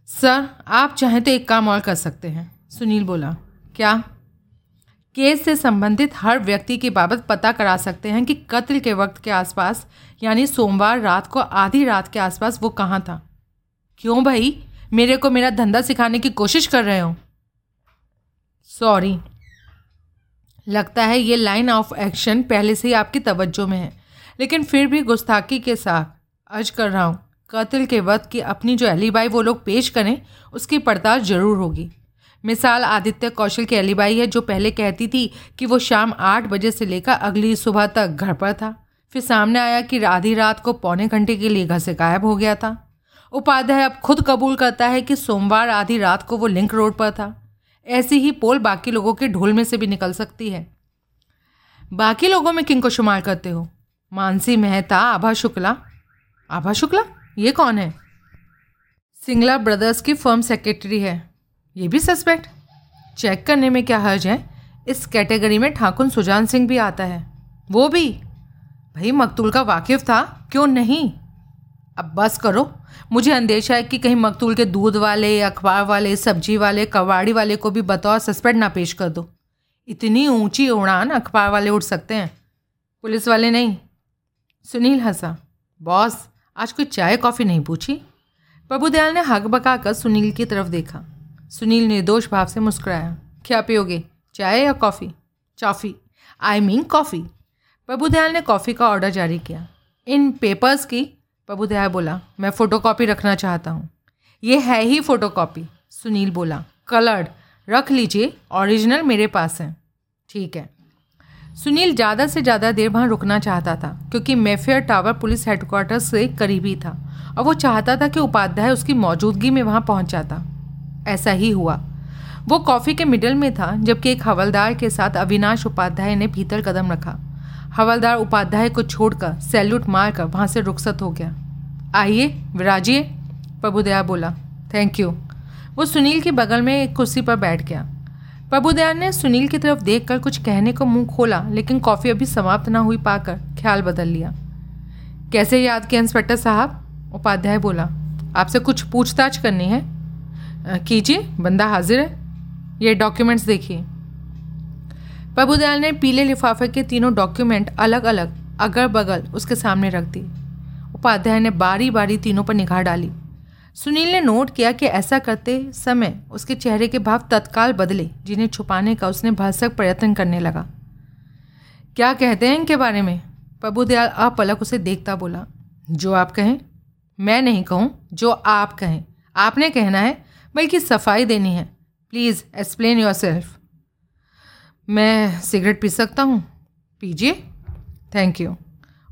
सर, आप चाहें तो एक काम और कर सकते हैं। सुनील बोला, क्या? केस से संबंधित हर व्यक्ति की बाबत पता करा सकते हैं कि कत्ल के वक्त के आसपास, यानी सोमवार रात को आधी रात के आसपास, वो कहाँ था। क्यों भाई? मेरे को मेरा धंधा सिखाने की कोशिश कर रहे हो। सॉरी। लगता है ये लाइन ऑफ़ एक्शन पहले से ही आपकी तवज्जो में है, लेकिन फिर भी गुस्ताखी के साथ अर्ज़ कर रहा हूँ। कत्ल के वक्त की अपनी जो एलिबाई वो लोग पेश करें, उसकी पड़ताल ज़रूर होगी। मिसाल आदित्य कौशल की एलिबाई है जो पहले कहती थी कि वो शाम आठ बजे से लेकर अगली सुबह तक घर पर था। फिर सामने आया कि आधी रात को पौने घंटे के लिए घर से गायब हो गया था। उपाध्याय अब खुद कबूल करता है कि सोमवार आधी रात को वो लिंक रोड पर था। ऐसी ही पोल बाकी लोगों के ढोल में से भी निकल सकती है। बाकी लोगों में किन को शुमार करते हो? मानसी मेहता, आभा शुक्ला? आभा शुक्ला? ये कौन है? सिंगला ब्रदर्स की फर्म सेक्रेटरी है। ये भी सस्पेक्ट। चेक करने में क्या हर्ज है? इस कैटेगरी में ठाकुर सुजान सिंह भी आता है। वो भी। भाई, मकतूल का वाकिफ था? क्यों नहीं? अब बस करो। मुझे अंदेशा है कि कहीं मकतूल के दूध वाले, अखबार वाले, सब्ज़ी वाले कवाड़ी वाले को भी बतौर सस्पेक्ट ना पेश कर दो। इतनी ऊँची उड़ान अखबार वाले उड़ सकते हैं। पुलिस वाले नहीं। सुनील हंसा। बॉस आज कोई चाय कॉफ़ी नहीं पूछी? प्रभुदयाल ने हक बका कर सुनील की तरफ़ देखा। सुनील निर्दोष भाव से मुस्कुराया। क्या पियोगे, चाय या coffee? चॉफ़ी। I mean coffee. Prabhudayal ने कॉफ़ी का ऑर्डर जारी किया। इन पेपर्स की, प्रभुदयाल बोला, मैं फ़ोटो कॉपी रखना चाहता हूँ। ये है ही फ़ोटो कॉपी सुनील बोला। कलर्ड रख लीजिए ओरिजिनल मेरे पास है। ठीक है। सुनील ज़्यादा से ज़्यादा देर वहाँ रुकना चाहता था, क्योंकि मेफेयर टावर पुलिस हेडक्वार्टर से करीबी था, और वो चाहता था कि उपाध्याय उसकी मौजूदगी में वहाँ पहुँच जाता ऐसा ही हुआ। वो कॉफ़ी के मिडल में था, जबकि एक हवलदार के साथ अविनाश उपाध्याय ने भीतर कदम रखा। हवलदार उपाध्याय को छोड़कर सैल्यूट मारकर वहाँ से रुखसत हो गया। आइए, विराजिए प्रभुदया बोला थैंक यू वो सुनील के बगल में एक कुर्सी पर बैठ गया। प्रभुदयाल ने सुनील की तरफ़ देखकर कुछ कहने को मुँह खोला, लेकिन कॉफ़ी अभी समाप्त ना हुई पाकर ख्याल बदल लिया। कैसे याद किया, इंस्पेक्टर साहब? उपाध्याय बोला। आपसे कुछ पूछताछ करनी है। कीजिए, बंदा हाजिर है। ये डॉक्यूमेंट्स देखिए। प्रभुदयाल ने पीले लिफाफे के तीनों डॉक्यूमेंट अलग अलग अगल बगल उसके सामने रख दिए। उपाध्याय ने बारी बारी तीनों पर निगाह डाली। सुनील ने नोट किया कि ऐसा करते समय उसके चेहरे के भाव तत्काल बदले, जिन्हें छुपाने का उसने भरसक प्रयत्न करने लगा। क्या कहते हैं इनके बारे में? प्रभुदयाल अपलक उसे देखता बोला, जो आप कहें, मैं नहीं कहूँ, जो आप कहें। आपने कहना है, बल्कि सफ़ाई देनी है। प्लीज़ एक्सप्लेन योर सेल्फ मैं सिगरेट पी सकता हूँ? पीजिए। Thank you.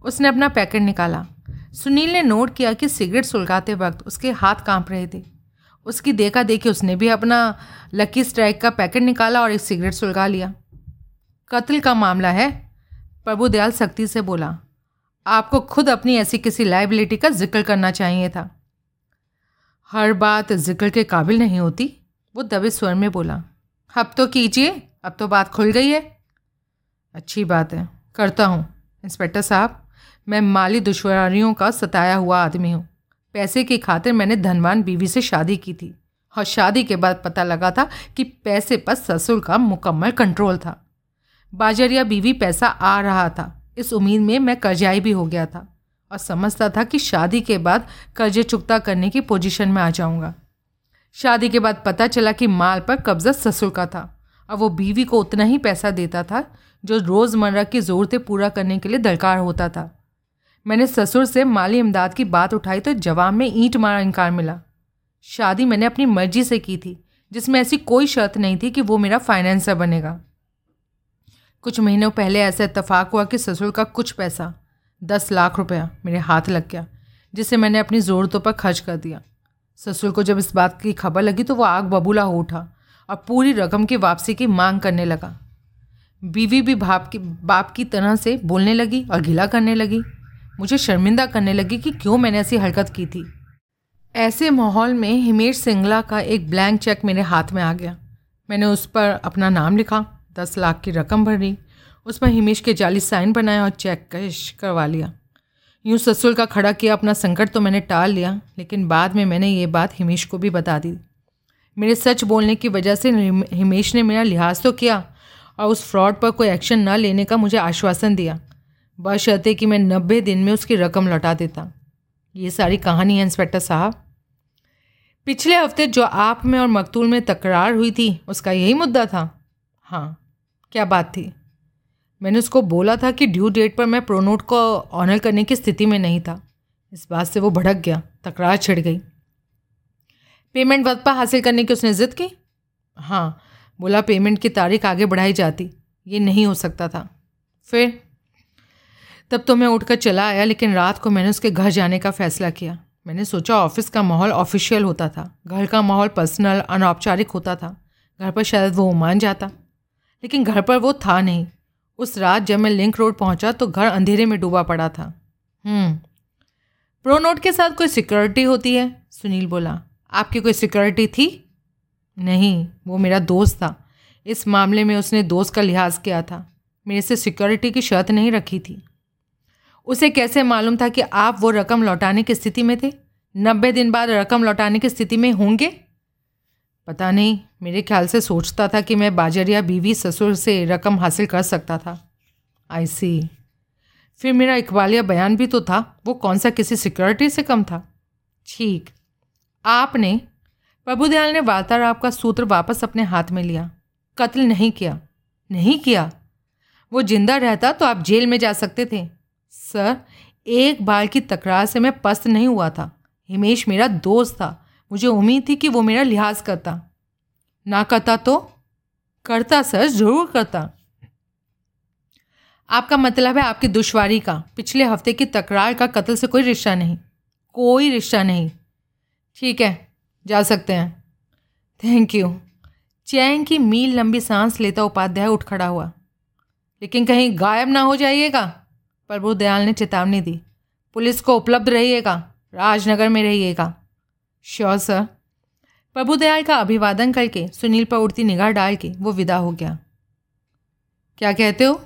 उसने अपना पैकेट निकाला। सुनील ने नोट किया कि सिगरेट सुलगाते वक्त उसके हाथ काँप रहे थे। उसकी देखा देखी उसने भी अपना लकी स्ट्राइक का पैकेट निकाला और एक सिगरेट सुलगा लिया। कत्ल का मामला है, प्रभु दयाल सख्ती से बोला। आपको खुद अपनी ऐसी किसी लाइबिलिटी का ज़िक्र करना चाहिए था। हर बात ज़िक्र के काबिल नहीं होती, वो दबे स्वर में बोला। अब तो कीजिए, अब तो बात खुल गई है। अच्छी बात है, करता हूँ, इंस्पेक्टर साहब। मैं माली दुश्वारियों का सताया हुआ आदमी हूँ। पैसे की खातिर मैंने धनवान बीवी से शादी की थी। और शादी के बाद पता लगा था कि पैसे पर ससुर का मुकम्मल कंट्रोल था। बाजरिया बीवी पैसा आ रहा था। इस उम्मीद में मैं कर्जाई भी हो गया था और समझता था कि शादी के बाद कर्जे चुकता करने की पोजीशन में आ जाऊँगा। शादी के बाद पता चला कि माल पर कब्जा ससुर का था और वो बीवी को उतना ही पैसा देता था जो रोज़मर्रा की ज़रूरतें पूरा करने के लिए दरकार होता था। मैंने ससुर से माली इमदाद की बात उठाई तो जवाब में ईंट मारा इनकार मिला। शादी मैंने अपनी मर्ज़ी से की थी, जिसमें ऐसी कोई शर्त नहीं थी कि वो मेरा फाइनेंसर बनेगा। कुछ महीनों पहले ऐसा इतफाक़ हुआ कि ससुर का कुछ पैसा, दस लाख रुपया, मेरे हाथ लग गया, जिसे मैंने अपनी ज़रूरतों पर खर्च कर दिया। ससुर को जब इस बात की खबर लगी तो वो आग बबूला हो उठा और पूरी रकम की वापसी की मांग करने लगा। बीवी भी बाप की बाप की तरह से बोलने लगी और गिला करने लगी। मुझे शर्मिंदा करने लगी कि क्यों मैंने ऐसी हरकत की थी। ऐसे माहौल में हिमेश सिंगला का एक ब्लैंक चेक मेरे हाथ में आ गया। मैंने उस पर अपना नाम लिखा, दस लाख की रकम भरी, उस पर हिमेश के जाली साइन बनाए और चेक कैश करवा लिया। यूँ ससुर का खड़ा किया, अपना संकट तो मैंने टाल लिया, लेकिन बाद में मैंने ये बात हिमेश को भी बता दी। मेरे सच बोलने की वजह से हिमेश ने मेरा लिहाज तो किया और उस फ्रॉड पर कोई एक्शन न लेने का मुझे आश्वासन दिया। बशर्ते कि मैं नब्बे दिन में उसकी रकम लौटा देता। ये सारी कहानी है, इंस्पेक्टर साहब। पिछले हफ़्ते जो आप में और मकतूल में तकरार हुई थी, उसका यही मुद्दा था। हाँ क्या बात थी? मैंने उसको बोला था कि ड्यू डेट पर मैं प्रोनोट को ऑनर करने की स्थिति में नहीं था। इस बात से वो भड़क गया। तकरार छिड़ गई। पेमेंट वक्त पर हासिल करने की उसने ज़िद की? हाँ बोला पेमेंट की तारीख आगे बढ़ाई जाती। ये नहीं हो सकता था। फिर? तब तो मैं उठकर चला आया लेकिन रात को मैंने उसके घर जाने का फ़ैसला किया। मैंने सोचा ऑफ़िस का माहौल ऑफिशियल होता था घर का माहौल पर्सनल अनौपचारिक होता था। घर पर शायद वो मान जाता। लेकिन घर पर वो था नहीं। उस रात जब मैं लिंक रोड पहुँचा तो घर अंधेरे में डूबा पड़ा था। हम्म, प्रो नोट के साथ कोई सिक्योरिटी होती है? सुनील बोला। आपकी कोई सिक्योरिटी थी? नहीं वो मेरा दोस्त था। इस मामले में उसने दोस्त का लिहाज किया था। मेरे से सिक्योरिटी की शर्त नहीं रखी थी। उसे कैसे मालूम था कि आप वो रकम लौटाने की स्थिति में थे? नब्बे दिन बाद रकम लौटाने की स्थिति में होंगे? पता नहीं, मेरे ख्याल से सोचता था कि मैं बाजरिया बीवी ससुर से रकम हासिल कर सकता था। आई सी फिर मेरा इकबालिया बयान भी तो था, वो कौन सा किसी सिक्योरिटी से कम था? ठीक। आपने, प्रभुदयाल ने वार्तालाप का सूत्र वापस अपने हाथ में लिया। कत्ल नहीं किया। नहीं किया? वो ज़िंदा रहता तो आप जेल में जा सकते थे। सर, एक बार की तकरार से मैं पस्त नहीं हुआ था। हिमेश मेरा दोस्त था। मुझे उम्मीद थी कि वो मेरा लिहाज करता। ना करता तो? करता, सर, ज़रूर करता। आपका मतलब है आपकी दुश्वारी का। पिछले हफ़्ते की तकरार का कत्ल से कोई रिश्ता नहीं। कोई रिश्ता नहीं। ठीक है, जा सकते हैं। थैंक यू चैन की मील लंबी सांस लेता उपाध्याय उठ खड़ा हुआ। लेकिन कहीं गायब ना हो जाइएगा। प्रभु दयाल ने चेतावनी दी। पुलिस को उपलब्ध रहिएगा, राजनगर में रहिएगा। Sure, sir. प्रभु दयाल का अभिवादन करके सुनील पर उड़ती निगाह डाल के वो विदा हो गया। क्या कहते हो?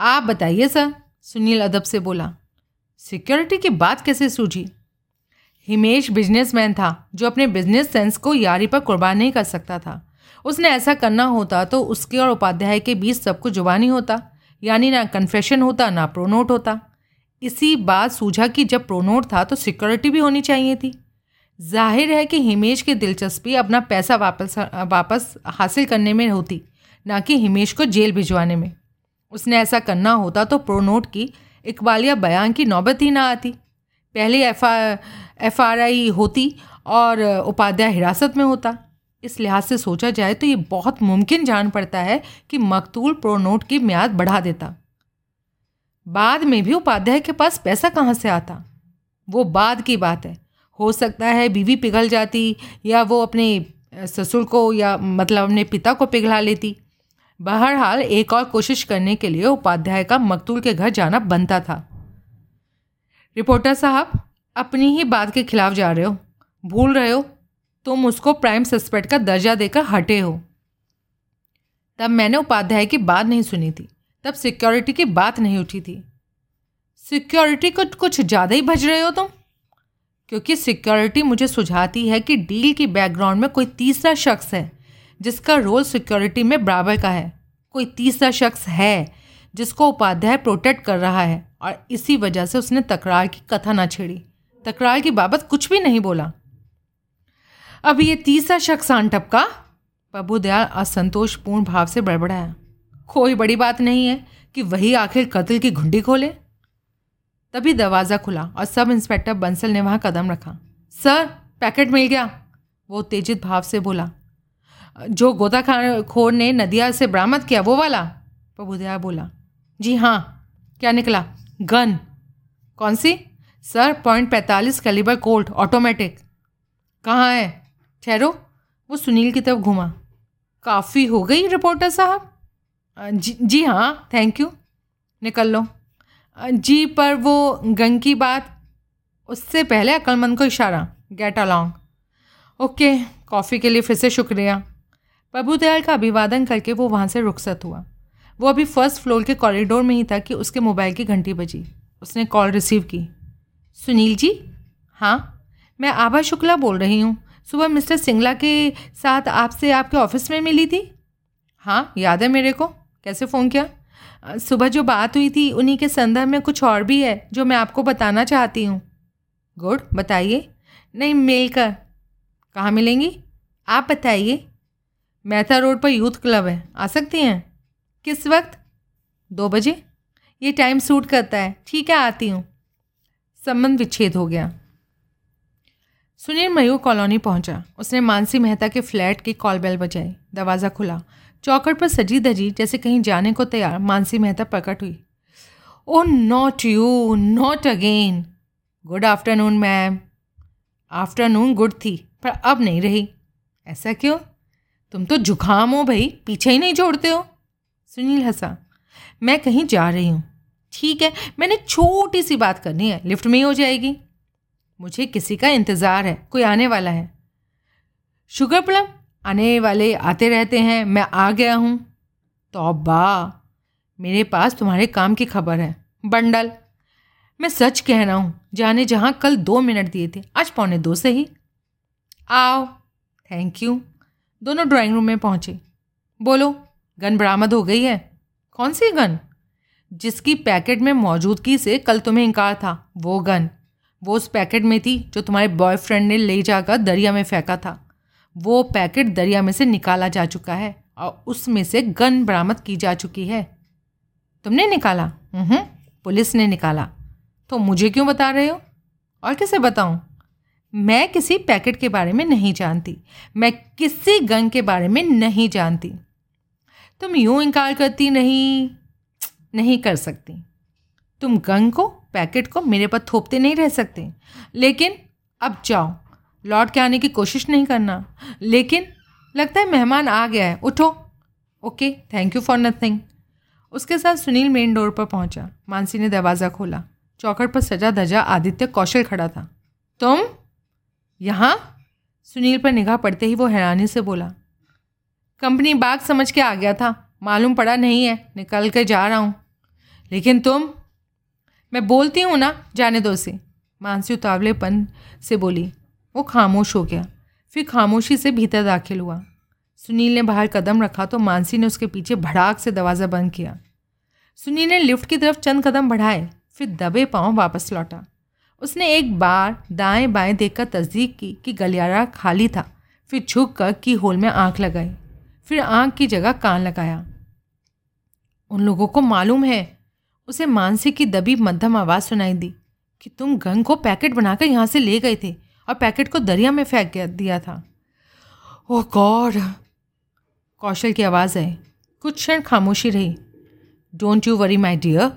आप बताइए, सर, सुनील अदब से बोला। सिक्योरिटी की बात कैसे सूझी? हिमेश बिजनेसमैन था, जो अपने बिज़नेस सेंस को यारी पर कुर्बान नहीं कर सकता था। उसने ऐसा करना होता तो उसके और उपाध्याय के बीच सब कुछ जुबानी होता। यानी ना कन्फेशन होता, ना प्रोनोट होता। इसी बात सूझा कि जब प्रोनोट था तो सिक्योरिटी भी होनी चाहिए थी। ज़ाहिर है कि हिमेश की दिलचस्पी अपना पैसा वापस वापस हासिल करने में होती, ना कि हिमेश को जेल भिजवाने में। उसने ऐसा करना होता तो प्रोनोट की इकबालिया बयान की नौबत ही ना आती। पहले एफ़ एफ़ आर आई होती और उपाध्याय हिरासत में होता। इस लिहाज से सोचा जाए तो ये बहुत मुमकिन जान पड़ता है कि मकतूल प्रोनोट की म्याद बढ़ा देता। बाद में भी उपाध्याय के पास पैसा कहाँ से आता? वो बाद की बात है। हो सकता है बीवी पिघल जाती या वो अपने ससुर को या मतलब अपने पिता को पिघला लेती। बहरहाल एक और कोशिश करने के लिए उपाध्याय का मकतूल के घर जाना बनता था। रिपोर्टर साहब, अपनी ही बात के खिलाफ जा रहे हो। भूल रहे हो? तुम उसको प्राइम सस्पेक्ट का दर्जा देकर हटे हो। तब मैंने उपाध्याय की बात नहीं सुनी थी। तब सिक्योरिटी की बात नहीं उठी थी। सिक्योरिटी को कुछ ज़्यादा ही भज रहे हो तुम? क्योंकि सिक्योरिटी मुझे सुझाती है कि डील की बैकग्राउंड में कोई तीसरा शख्स है, जिसका रोल सिक्योरिटी में बराबर का है। कोई तीसरा शख्स है, जिसको उपाध्याय प्रोटेक्ट कर रहा है, और इसी वजह से उसने तकरार की कथा ना छेड़ी। तकरार की बाबत कुछ भी नहीं बोला। अब ये तीसरा शख्स आन टपका। प्रभुदयाल असंतोषपूर्ण भाव से बड़बड़ाया कोई बड़ी बात नहीं है कि वही आखिर कत्ल की घुंडी खोले। तभी दरवाज़ा खुला और सब इंस्पेक्टर बंसल ने वहाँ कदम रखा। सर, पैकेट मिल गया। वो उत्तेजित भाव से बोला, जो गोता खोर ने नदिया से बरामद किया, वो वाला? प्रभुदया बोला, जी हाँ। क्या निकला? गन। कौन सी? सर, पॉइंट पैंतालीस कैलिबर कोल्ट, ऑटोमेटिक। कहाँ है? ठहरो। वो सुनील की तरफ़ घुमा। काफ़ी हो गई रिपोर्टर साहब? जी जी हाँ थैंक यू निकल लो। जी, पर वो गंग की बात, उससे पहले अक्लमंद को इशारा। गेट अलॉन्ग ओके कॉफ़ी के लिए फिर से शुक्रिया। प्रभुदयाल का अभिवादन करके वो वहाँ से रुखसत हुआ। वो अभी फ़र्स्ट फ्लोर के कॉरिडोर में ही था कि उसके मोबाइल की घंटी बजी। उसने कॉल रिसीव की। सुनील जी? हाँ? मैं आभा शुक्ला बोल रही हूँ। सुबह मिस्टर सिंगला के साथ आपसे आपके ऑफ़िस में मिली थी? हाँ याद है मेरे को। कैसे फ़ोन किया? सुबह जो बात हुई थी, उन्हीं के संदर्भ में कुछ और भी है, जो मैं आपको बताना चाहती हूँ। गुड, बताइए। नहीं मिल कर कहाँ मिलेंगी? आप बताइए। मेहता रोड पर यूथ क्लब है। आ सकती हैं? किस वक्त? दो बजे। ये टाइम सूट करता है। ठीक है, आती हूँ। संबंध विच्छेद हो गया। सुनील मयूर कॉलोनी पहुँचा। उसने मानसी मेहता के फ्लैट की कॉल बेल बजाई। दरवाज़ा खुला। चौकट पर सजी धजी जैसे कहीं जाने को तैयार, मानसी मेहता प्रकट हुई। ओ not you not again good afternoon ma'am afternoon good थी, पर अब नहीं रही। ऐसा क्यों? तुम तो जुखाम हो भाई, पीछे ही नहीं छोड़ते हो? सुनील हंसा। मैं कहीं जा रही हूँ। ठीक है, मैंने छोटी सी बात करनी है, लिफ्ट में ही हो जाएगी। मुझे किसी का इंतज़ार है, कोई आने वाला है। शुगर प्लम आने वाले आते रहते हैं, मैं आ गया हूँ। तो बा मेरे पास तुम्हारे काम की खबर है। बंडल, मैं सच कह रहा हूँ, जाने जहाँ कल दो मिनट दिए थे, आज पौने दो से ही। आओ थैंक यू दोनों ड्राइंग रूम में पहुँचे। बोलो, गन बरामद हो गई है? कौन सी गन? जिसकी पैकेट में मौजूदगी से कल तुम्हें इनकार था, वो गन। वो उस पैकेट में थी जो तुम्हारे बॉयफ्रेंड ने ले जाकर दरिया में फेंका था। वो पैकेट दरिया में से निकाला जा चुका है और उसमें से गन बरामद की जा चुकी है। तुमने निकाला? हम्म पुलिस ने निकाला। तो मुझे क्यों बता रहे हो? और किसे बताऊँ? मैं किसी पैकेट के बारे में नहीं जानती। मैं किसी गन के बारे में नहीं जानती। तुम यूँ इनकार करती नहीं नहीं कर सकती। तुम गंग को पैकेट को मेरे पर थोपते नहीं रह सकते। लेकिन अब जाओ। लौट के आने की कोशिश नहीं करना। लेकिन लगता है मेहमान आ गया है। उठो। Okay thank you for nothing उसके साथ सुनील मेन डोर पर पहुँचा। मानसी ने दरवाज़ा खोला। चौखट पर सजा धजा आदित्य कौशल खड़ा था। तुम यहाँ? सुनील पर निगाह पड़ते ही वो हैरानी से बोला। कंपनी बाग समझ के आ गया था। मालूम पड़ा नहीं है। निकल के जा रहा हूँ। लेकिन तुम मैं बोलती हूँ ना, जाने दो से मानसी उतावलेपन से बोली, वो खामोश हो गया। फिर खामोशी से भीतर दाखिल हुआ। सुनील ने बाहर कदम रखा तो मानसी ने उसके पीछे भड़ाक से दरवाज़ा बंद किया। सुनील ने लिफ्ट की तरफ़ चंद कदम बढ़ाए, फिर दबे पाँव वापस लौटा। उसने एक बार दाएँ बाएँ देखकर तस्दीक की कि गलियारा खाली था, फिर झुक कर की होल में आँख लगाई। फिर आँख की जगह कान लगाया। उन लोगों को मालूम है उसे मानसी की दबी मध्यम आवाज़ सुनाई दी कि तुम गंग को पैकेट बनाकर यहाँ से ले गए थे और पैकेट को दरिया में फेंक दिया था। ओह गॉड। कौशल की आवाज़ आई। कुछ क्षण खामोशी रही। Don't you worry my dear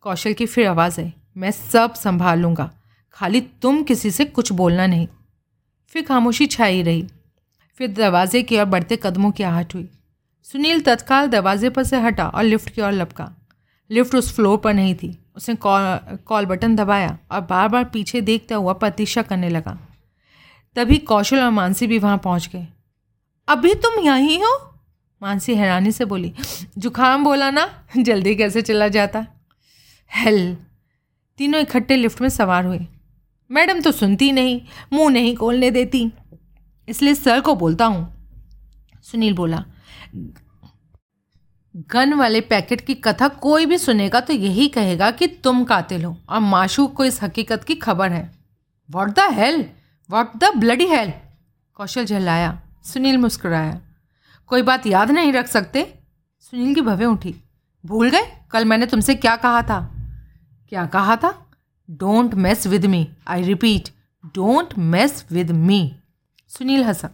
Kaushal की फिर आवाज़ आई। मैं सब संभाल लूँगा। खाली तुम किसी से कुछ बोलना नहीं। फिर खामोशी छाई रही। फिर दरवाजे की ओर बढ़ते कदमों की आहट हुई। सुनील तत्काल दरवाजे पर से हटा और लिफ्ट की ओर लपका। लिफ्ट उस फ्लोर पर नहीं थी। उसने कॉल कॉल बटन दबाया और बार बार पीछे देखता हुआ प्रतीक्षा करने लगा। तभी कौशल और मानसी भी वहाँ पहुँच गए। अभी तुम यहीं हो? मानसी हैरानी से बोली। जुखाम बोला ना, जल्दी कैसे चला जाता? हेल! तीनों इकट्ठे लिफ्ट में सवार हुए। मैडम तो सुनती नहीं, मुँह नहीं खोलने देती। इसलिए सर को बोलता हूँ। सुनील बोला। गन वाले पैकेट की कथा कोई भी सुनेगा तो यही कहेगा कि तुम कातिल हो। और माशूक को इस हकीकत की खबर है। What the hell what the bloody hell Kaushal झल्लाया। Sunil मुस्कुराया। कोई बात याद नहीं रख सकते? सुनील की भवें उठी। भूल गए? कल मैंने तुमसे क्या कहा था? क्या कहा था? Don't mess with me I repeat don't mess with me Sunil Hansa.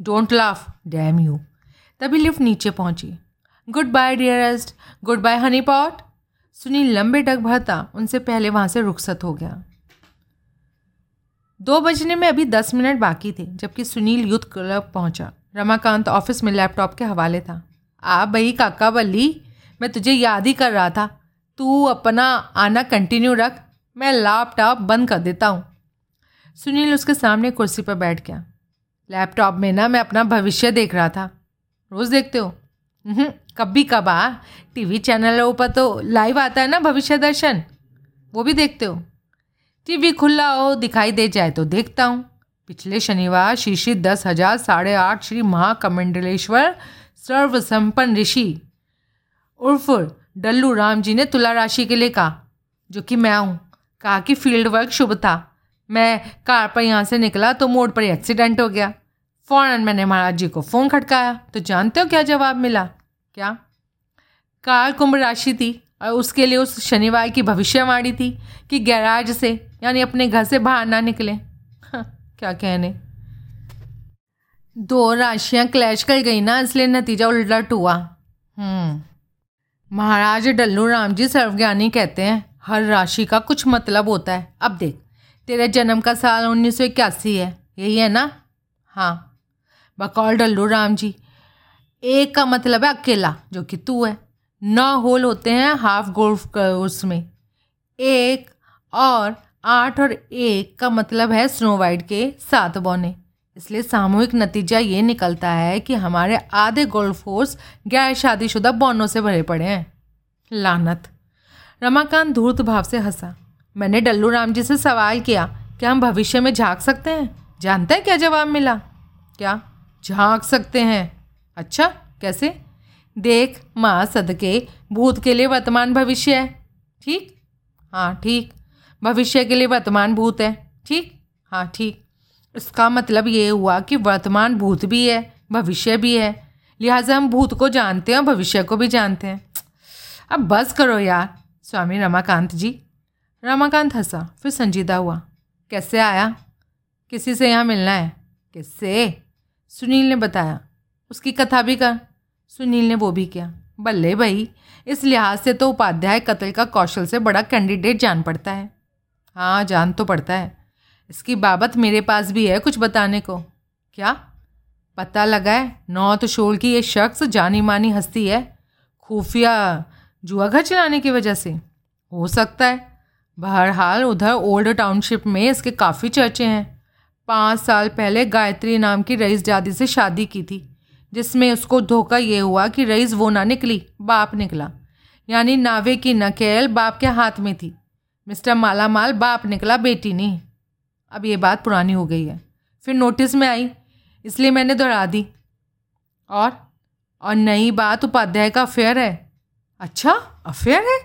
Don't laugh damn you तभी लिफ्ट नीचे पहुँची। Goodbye dearest goodbye honey pot Sunil लंबे डग भरता, उनसे पहले वहाँ से रुखसत हो गया। दो बजने में अभी दस मिनट बाकी थे, जबकि सुनील यूथ क्लब पहुँचा। रमाकांत ऑफ़िस में लैपटॉप के हवाले था। आ भाई काका बल्ली, मैं तुझे याद ही कर रहा था। तू अपना आना कंटिन्यू रख, मैं लैपटॉप बंद कर देता हूँ। सुनील उसके सामने कुर्सी पर बैठ गया। लैपटॉप में ना मैं अपना भविष्य देख रहा था। रोज़ देखते हो। कभी कबा टीवी चैनलों पर तो लाइव आता है ना भविष्य दर्शन? वो भी देखते हो? टीवी खुला हो, दिखाई दे जाए तो देखता हूँ। पिछले शनिवार शीशी दस हज़ार साढ़े आठ श्री महाकमंडलेश्वर सर्वसंपन्न ऋषि उर्फ़ डल्लू राम जी ने तुला राशि के लिए कहा, जो कि मैं हूँ। कहा कि फ़ील्ड वर्क शुभ था। मैं कार पर यहाँ से निकला तो मोड़ पर एक्सीडेंट हो गया। फ़ौरन मैंने महाराज जी को फ़ोन खटकाया। तो जानते हो क्या जवाब मिला? क्या? काल कुंभ राशि थी और उसके लिए उस शनिवार की भविष्यवाणी थी कि गैराज से यानी अपने घर से बाहर ना निकले। हाँ, क्या कहने? दो राशियाँ क्लैश कर गई ना इसलिए नतीजा उलट हुआ। हम्म। महाराज डल्लू राम जी सर्वज्ञानी कहते हैं हर राशि का कुछ मतलब होता है। अब देख तेरे जन्म का साल उन्नीस सौ इक्यासी है यही है ना? हाँ। बकौल डल्लू राम जी एक का मतलब है अकेला, जो कि तू है। नौ होल होते हैं हाफ़ गोल्फ उसमें। एक और आठ और एक का मतलब है स्नो वाइट के सात बौने। इसलिए सामूहिक नतीजा ये निकलता है कि हमारे आधे गोल्फ फोर्स गैर शादीशुदा बॉनों से भरे पड़े हैं। लानत। रमाकांत धूर्त भाव से हंसा। मैंने डल्लू राम जी से सवाल किया, क्या हम भविष्य में झाँक सकते हैं? जानते हैं क्या जवाब मिला? क्या? झाँक सकते हैं। अच्छा कैसे? देख, माँ सदके भूत के लिए वर्तमान भविष्य है, ठीक? हाँ ठीक। भविष्य के लिए वर्तमान भूत है, ठीक? हाँ ठीक। इसका मतलब ये हुआ कि वर्तमान भूत भी है, भविष्य भी है। लिहाजा हम भूत को जानते हैं और भविष्य को भी जानते हैं। अब बस करो यार, स्वामी रमाकांत जी। रमाकांत हंसा, फिर संजीदा हुआ। कैसे आया? किसी से यहाँ मिलना है? किससे? सुनील ने बताया। उसकी कथा भी कर। सुनील ने वो भी किया। बल्ले भाई, इस लिहाज से तो उपाध्याय कत्ल का कौशल से बड़ा कैंडिडेट जान पड़ता है। हाँ जान तो पड़ता है। इसकी बाबत मेरे पास भी है कुछ बताने को। क्या? पता लगा है, नौत शोल की ये शख्स जानी मानी हस्ती है, खुफिया जुआ घर चलाने की वजह से। हो सकता है। बहरहाल, उधर ओल्ड टाउनशिप में इसके काफ़ी चर्चे हैं। पाँच साल पहले गायत्री नाम की रईस जादी से शादी की थी। जिसमें उसको धोखा ये हुआ कि रईस वो ना निकली, बाप निकला। यानी नावे की नकेल बाप के हाथ में थी। मिस्टर माला माल बाप निकला, बेटी नहीं। अब ये बात पुरानी हो गई है। फिर नोटिस में आई, इसलिए मैंने दोहरा दी। और और नई बात उपाध्याय का अफेयर है। अच्छा अफेयर है?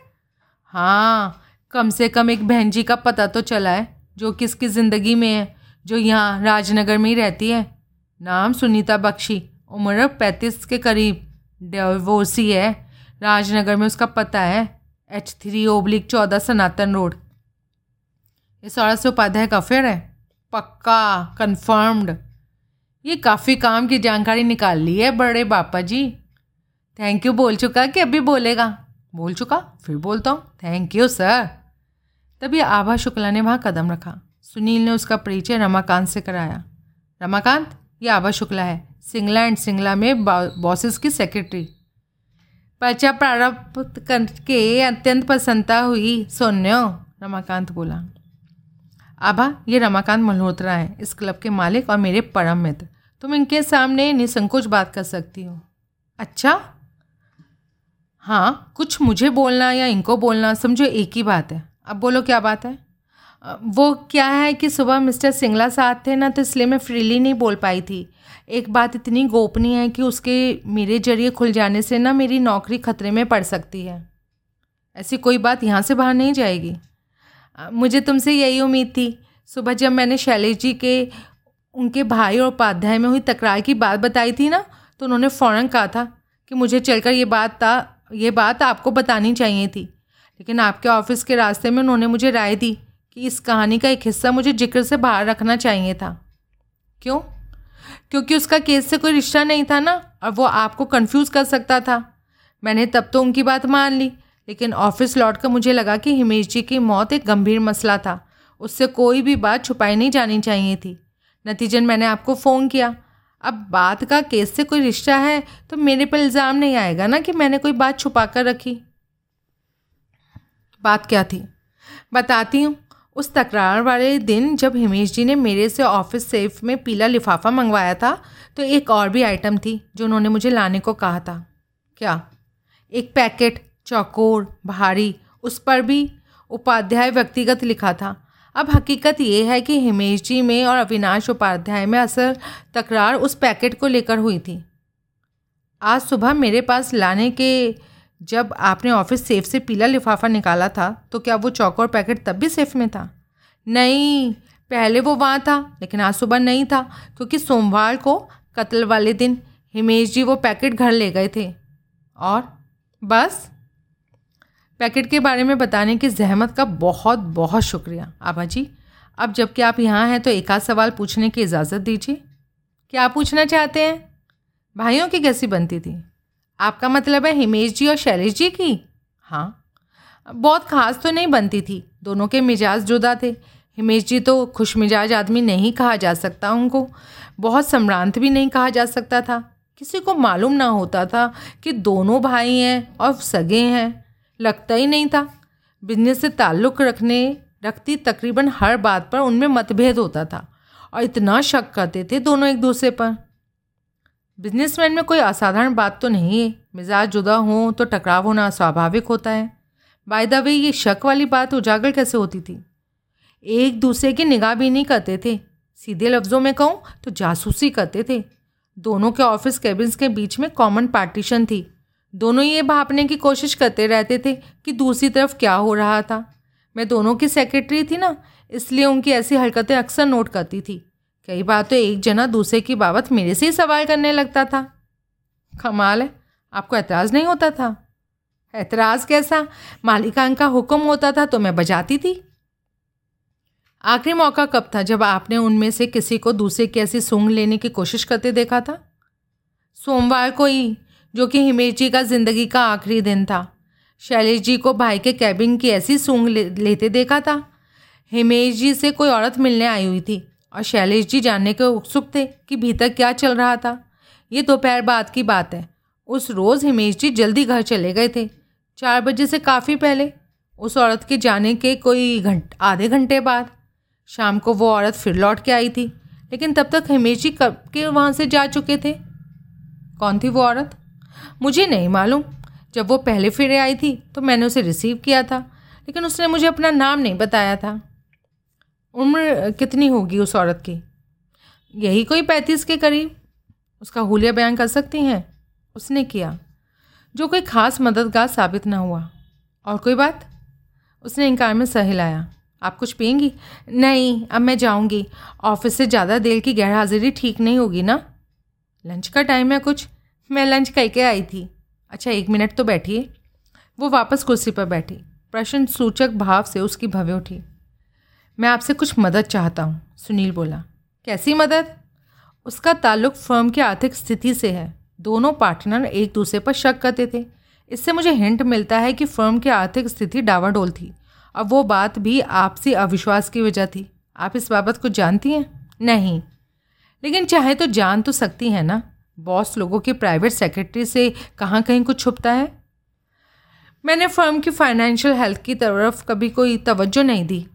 हाँ कम से कम एक बहन जी का पता तो चला है, जो किसकी ज़िंदगी में है, जो यहाँ राजनगर में ही रहती है। नाम सुनीता बख्शी। उम्र पैंतीस के करीब डिवोर्सी है राजनगर में उसका पता है एच थ्री ओब्लिक चौदह सनातन रोड। ये औरत से उपाध्याय का अफेयर है? पक्का कन्फर्म्ड ये काफ़ी काम की जानकारी निकाल ली है बड़े बापा जी। थैंक यू बोल चुका कि अभी बोलेगा। बोल चुका, फिर बोलता हूँ। थैंक यू सर तभी आभा शुक्ला ने वहाँ कदम रखा। सुनील ने उसका परिचय रमाकांत से कराया। रमाकांत, ये आभा शुक्ला है। सिंगला एंड सिंगला में बॉसेस की सेक्रेटरी पर्चा प्रारंभ करके अत्यंत प्रसन्नता हुई, सोन्यो, रमाकांत बोला। आभा, ये रमाकांत मल्होत्रा है, इस क्लब के मालिक और मेरे परम मित्र। तुम इनके सामने निसंकोच बात कर सकती हो। अच्छा? हाँ कुछ मुझे बोलना या इनको बोलना, समझो एक ही बात है। अब बोलो क्या बात है? वो क्या है कि सुबह मिस्टर सिंगला साथ थे ना तो इसलिए मैं फ्रीली नहीं बोल पाई थी। एक बात इतनी गोपनीय है कि उसके मेरे ज़रिए खुल जाने से ना मेरी नौकरी खतरे में पड़ सकती है। ऐसी कोई बात यहाँ से बाहर नहीं जाएगी। मुझे तुमसे यही उम्मीद थी। सुबह जब मैंने शैलेश जी के, उनके भाई और उपाध्याय में हुई तकरार की बात बताई थी ना तो उन्होंने फ़ौरन कहा था कि मुझे चलकर ये बात था ये बात आपको बतानी चाहिए थी। लेकिन आपके ऑफ़िस के रास्ते में उन्होंने मुझे राय दी। कि इस कहानी का एक हिस्सा मुझे ज़िक्र से बाहर रखना चाहिए था। क्यों? क्योंकि उसका केस से कोई रिश्ता नहीं था ना, और वो आपको कंफ्यूज कर सकता था। मैंने तब तो उनकी बात मान ली, लेकिन ऑफ़िस लौट कर मुझे लगा कि हिमेश जी की मौत एक गंभीर मसला था। उससे कोई भी बात छुपाई नहीं जानी चाहिए थी। नतीजन मैंने आपको फ़ोन किया। अब बात का केस से कोई रिश्ता है तो मेरे पर इल्ज़ाम नहीं आएगा ना कि मैंने कोई बात छुपा कर रखी। बात क्या थी? बताती हूँ। उस तकरार वाले दिन जब हिमेश जी ने मेरे से ऑफ़िस सेफ़ में पीला लिफाफा मंगवाया था तो एक और भी आइटम थी जो उन्होंने मुझे लाने को कहा था। क्या? एक पैकेट चौकोर, भारी, उस पर भी उपाध्याय व्यक्तिगत लिखा था। अब हकीकत ये है कि हिमेश जी में और अविनाश उपाध्याय में असल तकरार उस पैकेट को लेकर हुई थी। आज सुबह मेरे पास लाने के जब आपने ऑफ़िस सेफ़ से पीला लिफाफा निकाला था तो क्या वो चौक और पैकेट तब भी सेफ़ में था? नहीं, पहले वो वहाँ था, लेकिन आज सुबह नहीं था, क्योंकि सोमवार को कत्ल वाले दिन हिमेश जी वो पैकेट घर ले गए थे। और बस पैकेट के बारे में बताने की जहमत का बहुत बहुत शुक्रिया। आभा जी, अब जबकि आप यहाँ हैं तो एक आध सवाल पूछने की इजाज़त दीजिए। क्या पूछना चाहते हैं? भाइयों की कैसी बनती थी? आपका मतलब है हिमेश जी और शैलेश जी की? हाँ। बहुत ख़ास तो नहीं बनती थी। दोनों के मिजाज जुदा थे। हिमेश जी तो खुश मिजाज आदमी नहीं कहा जा सकता उनको। बहुत सम्रांत भी नहीं कहा जा सकता था। किसी को मालूम ना होता था कि दोनों भाई हैं और सगे हैं। लगता ही नहीं था। बिज़नेस से ताल्लुक़ रखने, रखती तकरीबन हर बात पर उनमें मतभेद होता था। और इतना शक करते थे दोनों एक दूसरे पर। बिजनेसमैन में कोई असाधारण बात तो नहीं है। मिजाज जुदा हों तो टकराव होना स्वाभाविक होता है। बाय द वे ये शक वाली बात उजागर कैसे होती थी? एक दूसरे की निगाह भी नहीं करते थे। सीधे लफ्ज़ों में कहूँ तो जासूसी करते थे। दोनों के ऑफ़िस कैबिन्स के बीच में कॉमन पार्टीशन थी। दोनों ये भापने की कोशिश करते रहते थे कि दूसरी तरफ़ क्या हो रहा था। मैं दोनों की सेक्रेटरी थी ना, इसलिए उनकी ऐसी हरकतें अक्सर नोट करती थी। कई बार तो एक जना दूसरे की बाबत मेरे से ही सवाल करने लगता था। कमाल है आपको एतराज़ नहीं होता था। एतराज़ कैसा? मालिकान का हुक्म होता था तो मैं बजाती थी। आखिरी मौका कब था जब आपने उनमें से किसी को दूसरे की ऐसी सूंघ लेने की कोशिश करते देखा था? सोमवार को ही जो कि हिमेश जी का ज़िंदगी का आखिरी दिन था। शैलेश जी को भाई के कैबिन की ऐसी सूंघ ले, लेते देखा था। हिमेश जी से कोई औरत मिलने आई हुई थी। और शैलेश जी जानने के उत्सुक थे कि भीतर क्या चल रहा था। ये दोपहर बाद की बात है। उस रोज़ हिमेश जी जल्दी घर चले गए थे। चार बजे से काफ़ी पहले, उस औरत के जाने के कोई घंट, आधे घंटे बाद। शाम को वो औरत फिर लौट के आई थी, लेकिन तब तक हिमेश जी कब के वहाँ से जा चुके थे? कौन थी वो औरत? मुझे नहीं मालूम। जब वो पहले फिर आई थी तो मैंने उसे रिसीव किया था, लेकिन उसने मुझे अपना नाम नहीं बताया था। उम्र कितनी होगी उस औरत की? यही कोई पैंतीस के करीब? उसका हुलिया बयान कर सकती हैं? उसने किया। जो कोई ख़ास मददगार साबित ना हुआ। और कोई बात? उसने इनकार में सह हिलाया। आप कुछ पियेंगी? नहीं, अब मैं जाऊँगी। ऑफ़िस से ज़्यादा देर की गैर हाजिरी ठीक नहीं होगी ना? लंच का टाइम है कुछ? मैं लंच करके आई थी। अच्छा एक मिनट तो बैठिए। वो वापस कुर्सी पर बैठी। प्रश्न सूचक भाव से उसकी भव्य उठी। मैं आपसे कुछ मदद चाहता हूँ, सुनील बोला। कैसी मदद? उसका ताल्लुक फर्म की आर्थिक स्थिति से है। दोनों पार्टनर एक दूसरे पर शक करते थे। इससे मुझे हिंट मिलता है कि फर्म की आर्थिक स्थिति डावाडोल थी। और वो बात भी आपसी अविश्वास की वजह थी। आप इस बाबत कुछ जानती हैं? नहीं। लेकिन चाहे तो जान तो सकती हैं ना? बॉस लोगों के प्राइवेट सेक्रेटरी से कहाँ कहीं कुछ छुपता है? मैंने फर्म की फाइनेंशियल हेल्थ की तरफ़ कभी कोई तवज्जो नहीं दी।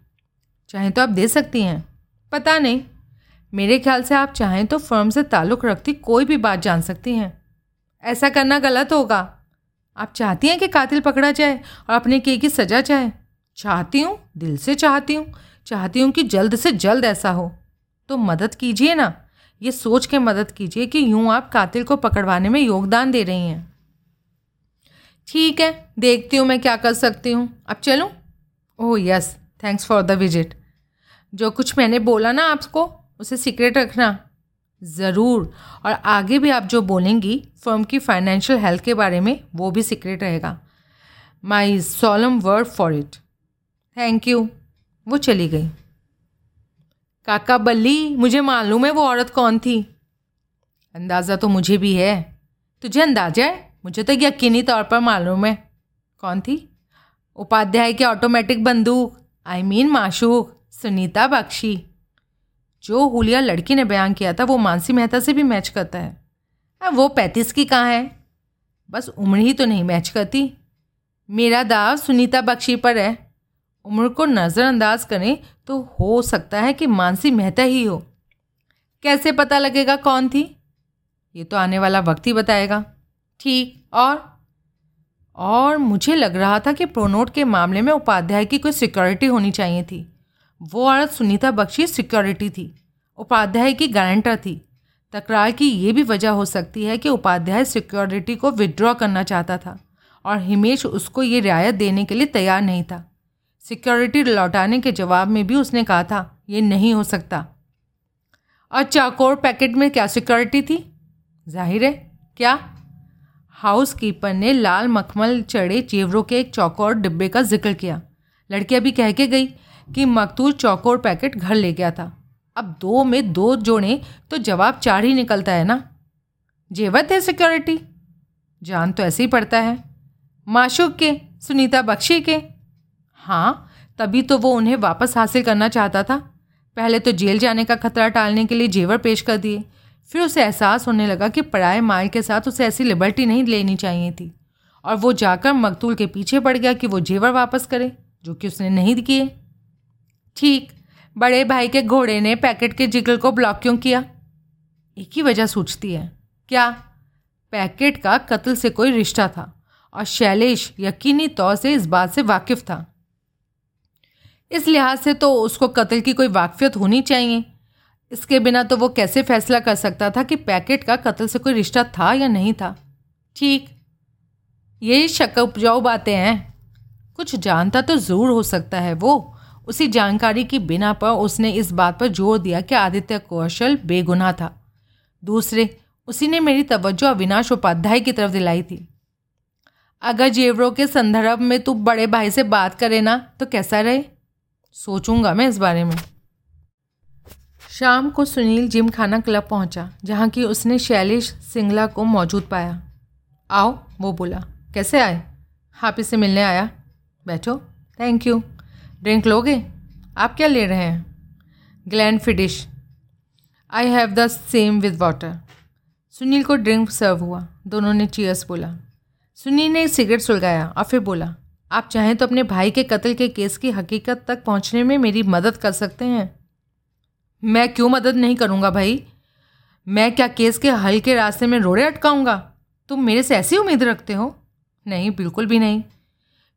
चाहें तो आप दे सकती हैं। पता नहीं। मेरे ख्याल से आप चाहें तो फर्म से ताल्लुक़ रखती कोई भी बात जान सकती हैं। ऐसा करना गलत होगा। आप चाहती हैं कि कातिल पकड़ा जाए और अपने के की सज़ा चाहे। चाहती हूँ, दिल से चाहती हूँ चाहती हूँ कि जल्द से जल्द ऐसा हो। तो मदद कीजिए ना। ये सोच के मदद कीजिए कि यूँ आप कातिल को पकड़वाने में योगदान दे रही हैं। ठीक है, देखती हूँ मैं क्या कर सकती हूँ। अब चलूँ? ओह yes thanks for the visit जो कुछ मैंने बोला ना आपको, उसे सीक्रेट रखना। ज़रूर। और आगे भी आप जो बोलेंगी फर्म की फाइनेंशियल हेल्थ के बारे में, वो भी सीक्रेट रहेगा। My solemn word for it thank you वो चली गई। काका बल्ली, मुझे मालूम है वो औरत कौन थी। अंदाज़ा तो मुझे भी है। तुझे अंदाज़ा है? मुझे तो यकीनी तौर पर मालूम है। कौन थी? उपाध्याय की ऑटोमेटिक बंदूक। आई मीन माशूक। सुनीता बख्शी। जो हुलिया लड़की ने बयान किया था, वो मानसी मेहता से भी मैच करता है। अब वो पैंतीस की कहाँ है? बस उम्र ही तो नहीं मैच करती। मेरा दाव सुनीता बख्शी पर है। उम्र को नज़रअंदाज करें तो हो सकता है कि मानसी मेहता ही हो। कैसे पता लगेगा कौन थी? ये तो आने वाला वक्त ही बताएगा। ठीक, और? और मुझे लग रहा था कि प्रोनोट के मामले में उपाध्याय की कोई सिक्योरिटी होनी चाहिए थी। वो औरत सुनीता बख्शी सिक्योरिटी थी, उपाध्याय की गारंटर थी। तकरार की ये भी वजह हो सकती है कि उपाध्याय सिक्योरिटी को विड्रॉ करना चाहता था और हिमेश उसको ये रियायत देने के लिए तैयार नहीं था। सिक्योरिटी लौटाने के जवाब में भी उसने कहा था, ये नहीं हो सकता। और चाकोर पैकेट में क्या सिक्योरिटी थी? ज़ाहिर है, क्या? हाउस कीपर ने लाल मखमल चढ़े चेवरों के एक चौकोर डिब्बे का ज़िक्र किया। लड़की अभी कह के गई कि मकतूल चौकोर पैकेट घर ले गया था। अब दो में दो जोड़े तो जवाब चार ही निकलता है ना? जेवर थे सिक्योरिटी जान तो ऐसे ही पड़ता है। माशुक के, सुनीता बख्शी के? हाँ तभी तो वो उन्हें वापस हासिल करना चाहता था। पहले तो जेल जाने का खतरा टालने के लिए जेवर पेश कर दिए। फिर उसे एहसास होने लगा कि पराए माल के साथ उसे ऐसी लिबर्टी नहीं लेनी चाहिए थी। और वो जाकर मकतूल के पीछे पड़ गया कि वो जेवर वापस करे, जो कि उसने नहीं किए। ठीक, बड़े भाई के घोड़े ने पैकेट के जिगल को ब्लॉक क्यों किया? एक ही वजह सोचती है। क्या? पैकेट का कत्ल से कोई रिश्ता था और शैलेश यकीनी तौर से इस बात से वाकिफ था। इस लिहाज से तो उसको कत्ल की कोई वाकफियत होनी चाहिए। इसके बिना तो वो कैसे फैसला कर सकता था कि पैकेट का कत्ल से कोई रिश्ता था या नहीं था? ठीक यही शक उपजाऊ बातें हैं। कुछ जानता तो ज़रूर हो सकता है वो उसी जानकारी की बिना पर उसने इस बात पर ज़ोर दिया कि आदित्य कौशल बेगुनाह था। दूसरे, उसी ने मेरी तवज्जो अविनाश उपाध्याय की तरफ़ दिलाई थी। अगर जेवरों के संदर्भ में तू बड़े भाई से बात करे ना तो कैसा रहे? सोचूँगा मैं इस बारे में। शाम को सुनील जिम खाना क्लब पहुँचा, जहाँ की उसने शैलेश सिंगला को मौजूद पाया। आओ, वो बोला, कैसे आए? आप इसे मिलने आया? बैठो। थैंक यू ड्रिंक लोगे? आप क्या ले रहे हैं? Glenfiddich. I have the same with water Sunil को ड्रिंक सर्व हुआ। दोनों ने चीयर्स बोला। सुनील ने सिगरेट सुलगाया और फिर बोला, आप चाहें तो अपने भाई के कत्ल के केस की हकीकत तक पहुँचने में मेरी मदद कर सकते हैं? मैं क्यों मदद नहीं करूँगा भाई? मैं क्या केस के हल के रास्ते में रोड़े अटकाऊँगा? तुम मेरे से ऐसी उम्मीद रखते हो? नहीं, बिल्कुल भी नहीं।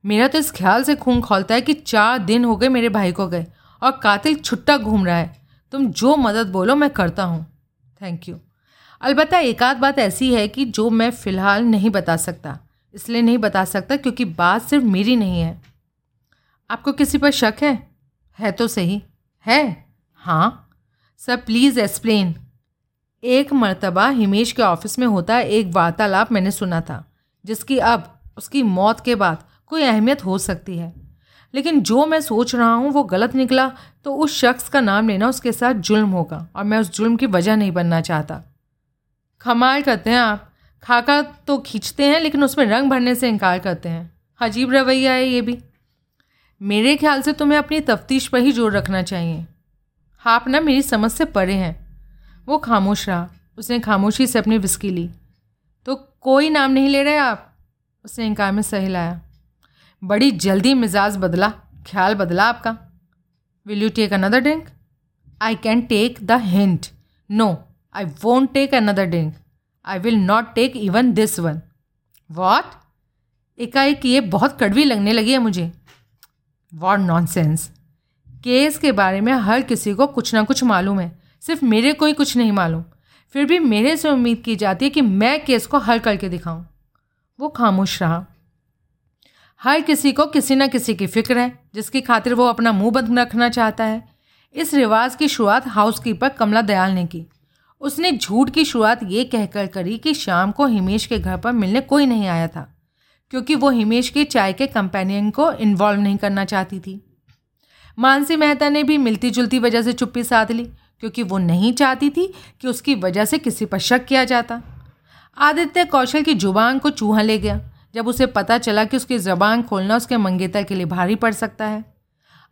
मेरा तो इस ख्याल से खून खोलता है कि चार दिन हो गए मेरे भाई को गए और कातिल छुट्टा घूम रहा है। तुम जो मदद बोलो, मैं करता हूँ। थैंक यू अलबत्त, एक आध बात ऐसी है कि जो मैं फ़िलहाल नहीं बता सकता, इसलिए नहीं बता सकता क्योंकि बात सिर्फ़ मेरी नहीं है। आपको किसी पर शक है? है तो सही। है? हाँ। सर प्लीज़ एक्सप्लेन एक मर्तबा हिमेश के ऑफ़िस में होता एक वार्तालाप मैंने सुना था, जिसकी अब, उसकी मौत के बाद कोई अहमियत हो सकती है। लेकिन जो मैं सोच रहा हूँ वो गलत निकला तो उस शख्स का नाम लेना उसके साथ जुल्म होगा और मैं उस जुल्म की वजह नहीं बनना चाहता। कमाल करते हैं आप। खाका तो खींचते हैं, लेकिन उसमें रंग भरने से इनकार करते हैं। अजीब रवैया है ये भी। मेरे ख्याल से तुम्हें अपनी तफ्तीश पर ही ज़ोर रखना चाहिए। आप ना मेरी समझ से परे हैं। वो खामोश रहा। उसने खामोशी से अपनी विस्की ली। तो कोई नाम नहीं ले रहे आप? उसने इनकार में सही लाया बड़ी जल्दी मिजाज बदला, ख्याल बदला आपका। Will you take another drink I can take the hint no I won't take another drink I will not take even this one what एकाएक ये बहुत कड़वी लगने लगी है मुझे। वॉट नॉन सेंस केस के बारे में हर किसी को कुछ ना कुछ मालूम है। सिर्फ़ मेरे को ही कुछ नहीं मालूम। फिर भी मेरे से उम्मीद की जाती है कि मैं केस को हल करके दिखाऊँ। वो खामोश रहा। हर किसी को किसी न किसी की फ़िक्र है, जिसकी खातिर वो अपना मुँह बंद रखना चाहता है। इस रिवाज की शुरुआत हाउसकीपर कमला दयाल ने की। उसने झूठ की शुरुआत ये कहकर करी कि शाम को हिमेश के घर पर मिलने कोई नहीं आया था, क्योंकि वो हिमेश के चाय के कंपेनियन को इन्वॉल्व नहीं करना चाहती थी। मानसी मेहता ने भी मिलती जुलती वजह से चुप्पी साध ली, क्योंकि वो नहीं चाहती थी कि उसकी वजह से किसी पर शक किया जाता। आदित्य कौशल की ज़ुबान को चूहा ले गया। जब उसे पता चला कि उसकी जबान खोलना उसके मंगेतर के लिए भारी पड़ सकता है।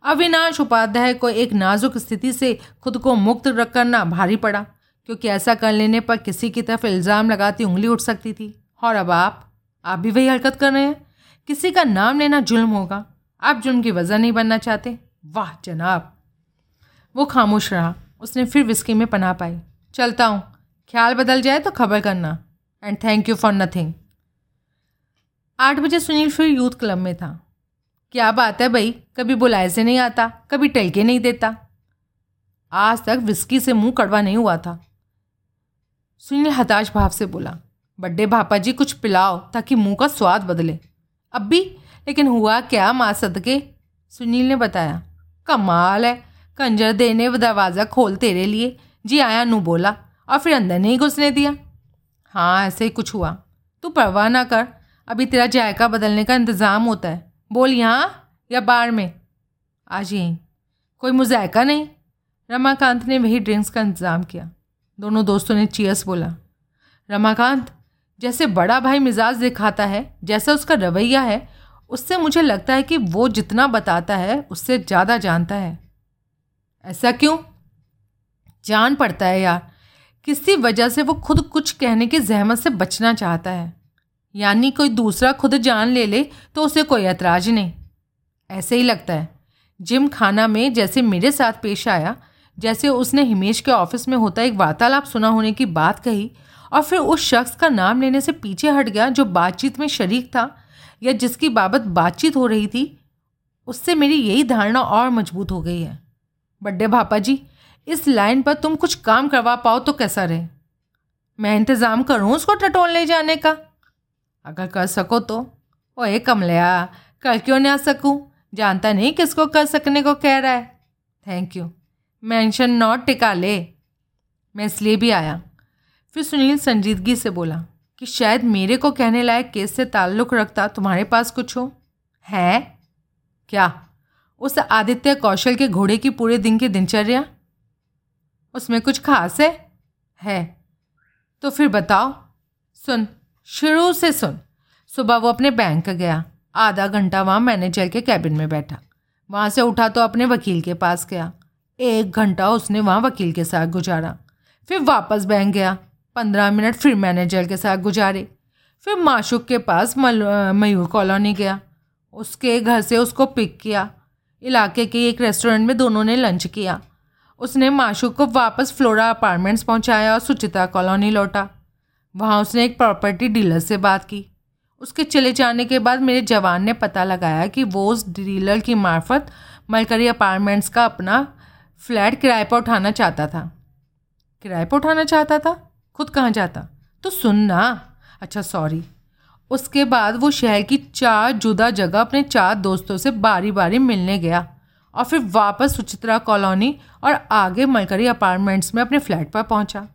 अविनाश उपाध्याय को एक नाजुक स्थिति से खुद को मुक्त रख करना भारी पड़ा, क्योंकि ऐसा कर लेने पर किसी की तरफ़ इल्ज़ाम लगाती उंगली उठ सकती थी। और अब आप आप भी वही हरकत कर रहे हैं। किसी का नाम लेना जुल्म होगा। आप जुल्म की वजह नहीं बनना चाहते। वाह, जनाब। वो खामोश रहा। उसने फिर विस्की में पना पाई। चलता हूँ। ख्याल बदल जाए तो खबर करना। And thank you for nothing आठ बजे सुनील फिर यूथ क्लब में था। क्या बात है भाई? कभी बुलाए से नहीं आता, कभी टल के नहीं देता। आज तक विस्की से मुँह कड़वा नहीं हुआ था। सुनील हताश भाव से बोला, बड्डे भापा जी, कुछ पिलाओ ताकि मुँह का स्वाद बदले। अब भी? लेकिन हुआ क्या माँ सदके? सुनील ने बताया, कमाल है, कंजर देने व दरवाज़ा खोल तेरे लिए। जी आया, नू बोला और फिर अंदर नहीं घुसने दिया। हाँ ऐसे ही कुछ हुआ। तू परवाह ना कर अभी तेरा जायका बदलने का इंतज़ाम होता है। बोल यहाँ या बार में। आज यहीं। कोई मुजायका नहीं। रमाकांत ने वही ड्रिंक्स का इंतज़ाम किया। दोनों दोस्तों ने चीयर्स बोला। रमाकांत, जैसे बड़ा भाई मिजाज दिखाता है, जैसा उसका रवैया है, उससे मुझे लगता है कि वो जितना बताता है, उससे ज़्यादा जानता है। ऐसा क्यों? जान पड़ता है यार। किसी वजह से वो खुद कुछ कहने की जहमत से बचना चाहता है। यानी कोई दूसरा खुद जान ले ले तो उसे कोई ऐतराज नहीं। ऐसे ही लगता है। जिम खाना में जैसे मेरे साथ पेश आया, जैसे उसने हिमेश के ऑफ़िस में होता एक वार्तालाप सुना होने की बात कही और फिर उस शख्स का नाम लेने से पीछे हट गया जो बातचीत में शरीक था या जिसकी बाबत बातचीत हो रही थी, उससे मेरी यही धारणा और मज़बूत हो गई है। बड्डे भापा जी, इस लाइन पर तुम कुछ काम करवा पाओ तो कैसा रहे? मैं इंतज़ाम करूँ उसको टटोल ले जाने का? अगर कर सको तो। ओए कमलिया, कर क्यों ना सकूँ? जानता नहीं किसको कर सकने को कह रहा है। थैंक यू मेंशन नॉट टिका ले। मैं इसलिए भी आया। फिर सुनील संजीदगी से बोला कि शायद मेरे को कहने लायक केस से ताल्लुक़ रखता तुम्हारे पास कुछ हो। है? क्या? उस आदित्य कौशल के घोड़े की पूरे दिन की दिनचर्या? उसमें कुछ खास है? है। तो फिर बताओ। सुन शुरू से सुन। सुबह वो अपने बैंक गया। आधा घंटा वहाँ मैनेजर के कैबिन में बैठा। वहाँ से उठा तो अपने वकील के पास गया। एक घंटा उसने वहाँ वकील के साथ गुजारा। फिर वापस बैंक गया। पंद्रह मिनट फिर मैनेजर के साथ गुजारे। फिर माशुक के पास मयूर कॉलोनी गया। उसके घर से उसको पिक किया। इलाके के एक रेस्टोरेंट में दोनों ने लंच किया। उसने माशुक को वापस फ्लोरा अपार्टमेंट्स पहुँचाया और सुचिता कॉलोनी लौटा। वहाँ उसने एक प्रॉपर्टी डीलर से बात की। उसके चले जाने के बाद मेरे जवान ने पता लगाया कि वो उस डीलर की मार्फत मलकरी अपार्टमेंट्स का अपना फ्लैट किराए पर उठाना चाहता था। किराए पर उठाना चाहता था? खुद कहाँ जाता? तो सुन ना। अच्छा सॉरी उसके बाद वो शहर की चार जुदा जगह अपने चार दोस्तों से बारी बारी मिलने गया और फिर वापस सुचित्रा कॉलोनी और आगे मलकरी अपार्टमेंट्स में अपने फ्लैट पर पहुँचा।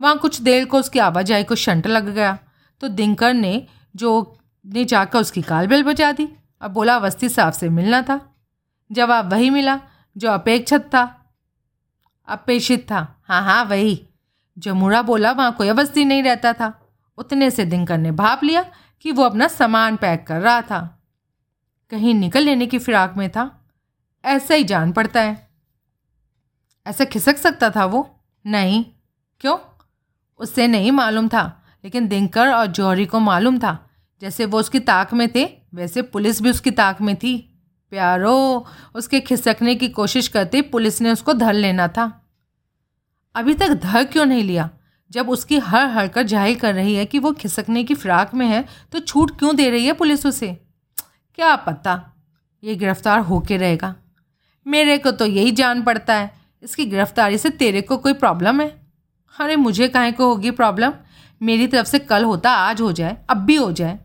वहाँ कुछ देर को उसकी आवाजाही को शंट लग गया। तो दिनकर ने, जो ने जाकर उसकी काल बेल बजा दी। और बोला, अवस्थी साहब से मिलना था। जवाब वही मिला, जो अपेक्षित था अपेक्षित था। हाँ हाँ वही। जमुरा बोला, वहाँ कोई अवस्थी नहीं रहता था। उतने से दिनकर ने भाप लिया कि वो अपना सामान पैक कर रहा था। कहीं निकल लेने की फिराक में था। ऐसा ही जान पड़ता है। ऐसा खिसक सकता था वो। नहीं। क्यों? उससे नहीं मालूम था, लेकिन दिनकर और जौहरी को मालूम था। जैसे वो उसकी ताक में थे, वैसे पुलिस भी उसकी ताक में थी। प्यारो, उसके खिसकने की कोशिश करते पुलिस ने उसको धर लेना था। अभी तक धर क्यों नहीं लिया? जब उसकी हर हरकत ज़ाहिर कर रही है कि वो खिसकने की फिराक में है तो छूट क्यों दे रही है पुलिस उसे? क्या पता? ये गिरफ़्तार होके रहेगा। मेरे को तो यही जान पड़ता है। इसकी गिरफ्तारी से तेरे को कोई प्रॉब्लम है? अरे, मुझे काहे को होगी प्रॉब्लम मेरी तरफ़ से कल होता, आज हो जाए, अब भी हो जाए।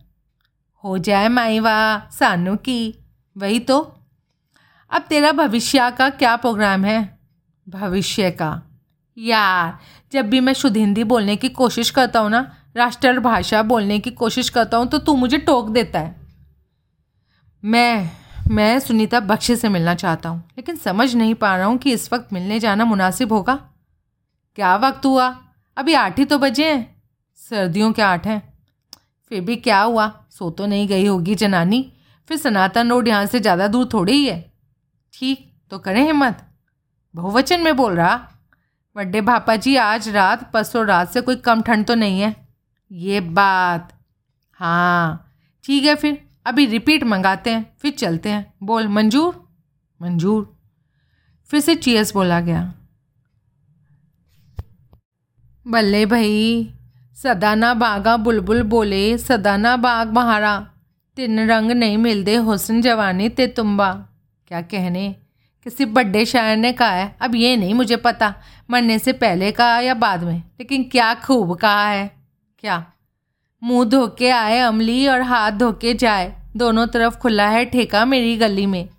हो जाए माई वाह सानू की। वही तो। अब तेरा भविष्य का क्या प्रोग्राम है? भविष्य का? यार, जब भी मैं शुद्ध हिंदी बोलने की कोशिश करता हूँ ना राष्ट्रभाषा बोलने की कोशिश करता हूँ तो तू मुझे टोक देता है। मैं मैं सुनीता बख्शी से मिलना चाहता हूँ, लेकिन समझ नहीं पा रहा हूँ कि इस वक्त मिलने जाना मुनासिब होगा। क्या वक्त हुआ? अभी आठ ही तो बजे हैं। सर्दियों के आठ हैं। फिर भी क्या हुआ? सो तो नहीं गई होगी जनानी। फिर सनातन रोड यहाँ से ज़्यादा दूर थोड़ी ही है। ठीक तो करें हिम्मत। बहुवचन में बोल रहा, बड्डे भापा जी आज रात परसों रात से कोई कम ठंड तो नहीं है? ये बात। हाँ। ठीक है फिर, अभी रिपीट मंगाते हैं, फिर चलते हैं। बोल, मंजूर? मंजूर. फिर से चीयर्स बोला गया। बल्ले भाई सदाना बागा बुलबुल बोले सदाना बाग बहारा तिन रंग नहीं मिलते हुसन जवानी ते तुम्बा। क्या कहने? किसी बड्डे शायर ने कहा है, अब ये नहीं मुझे पता, मरने से पहले कहा या बाद में, लेकिन क्या खूब कहा है। क्या? मुँह धो के आए अमली और हाथ धो के जाए, दोनों तरफ़ खुला है ठेका मेरी गली में।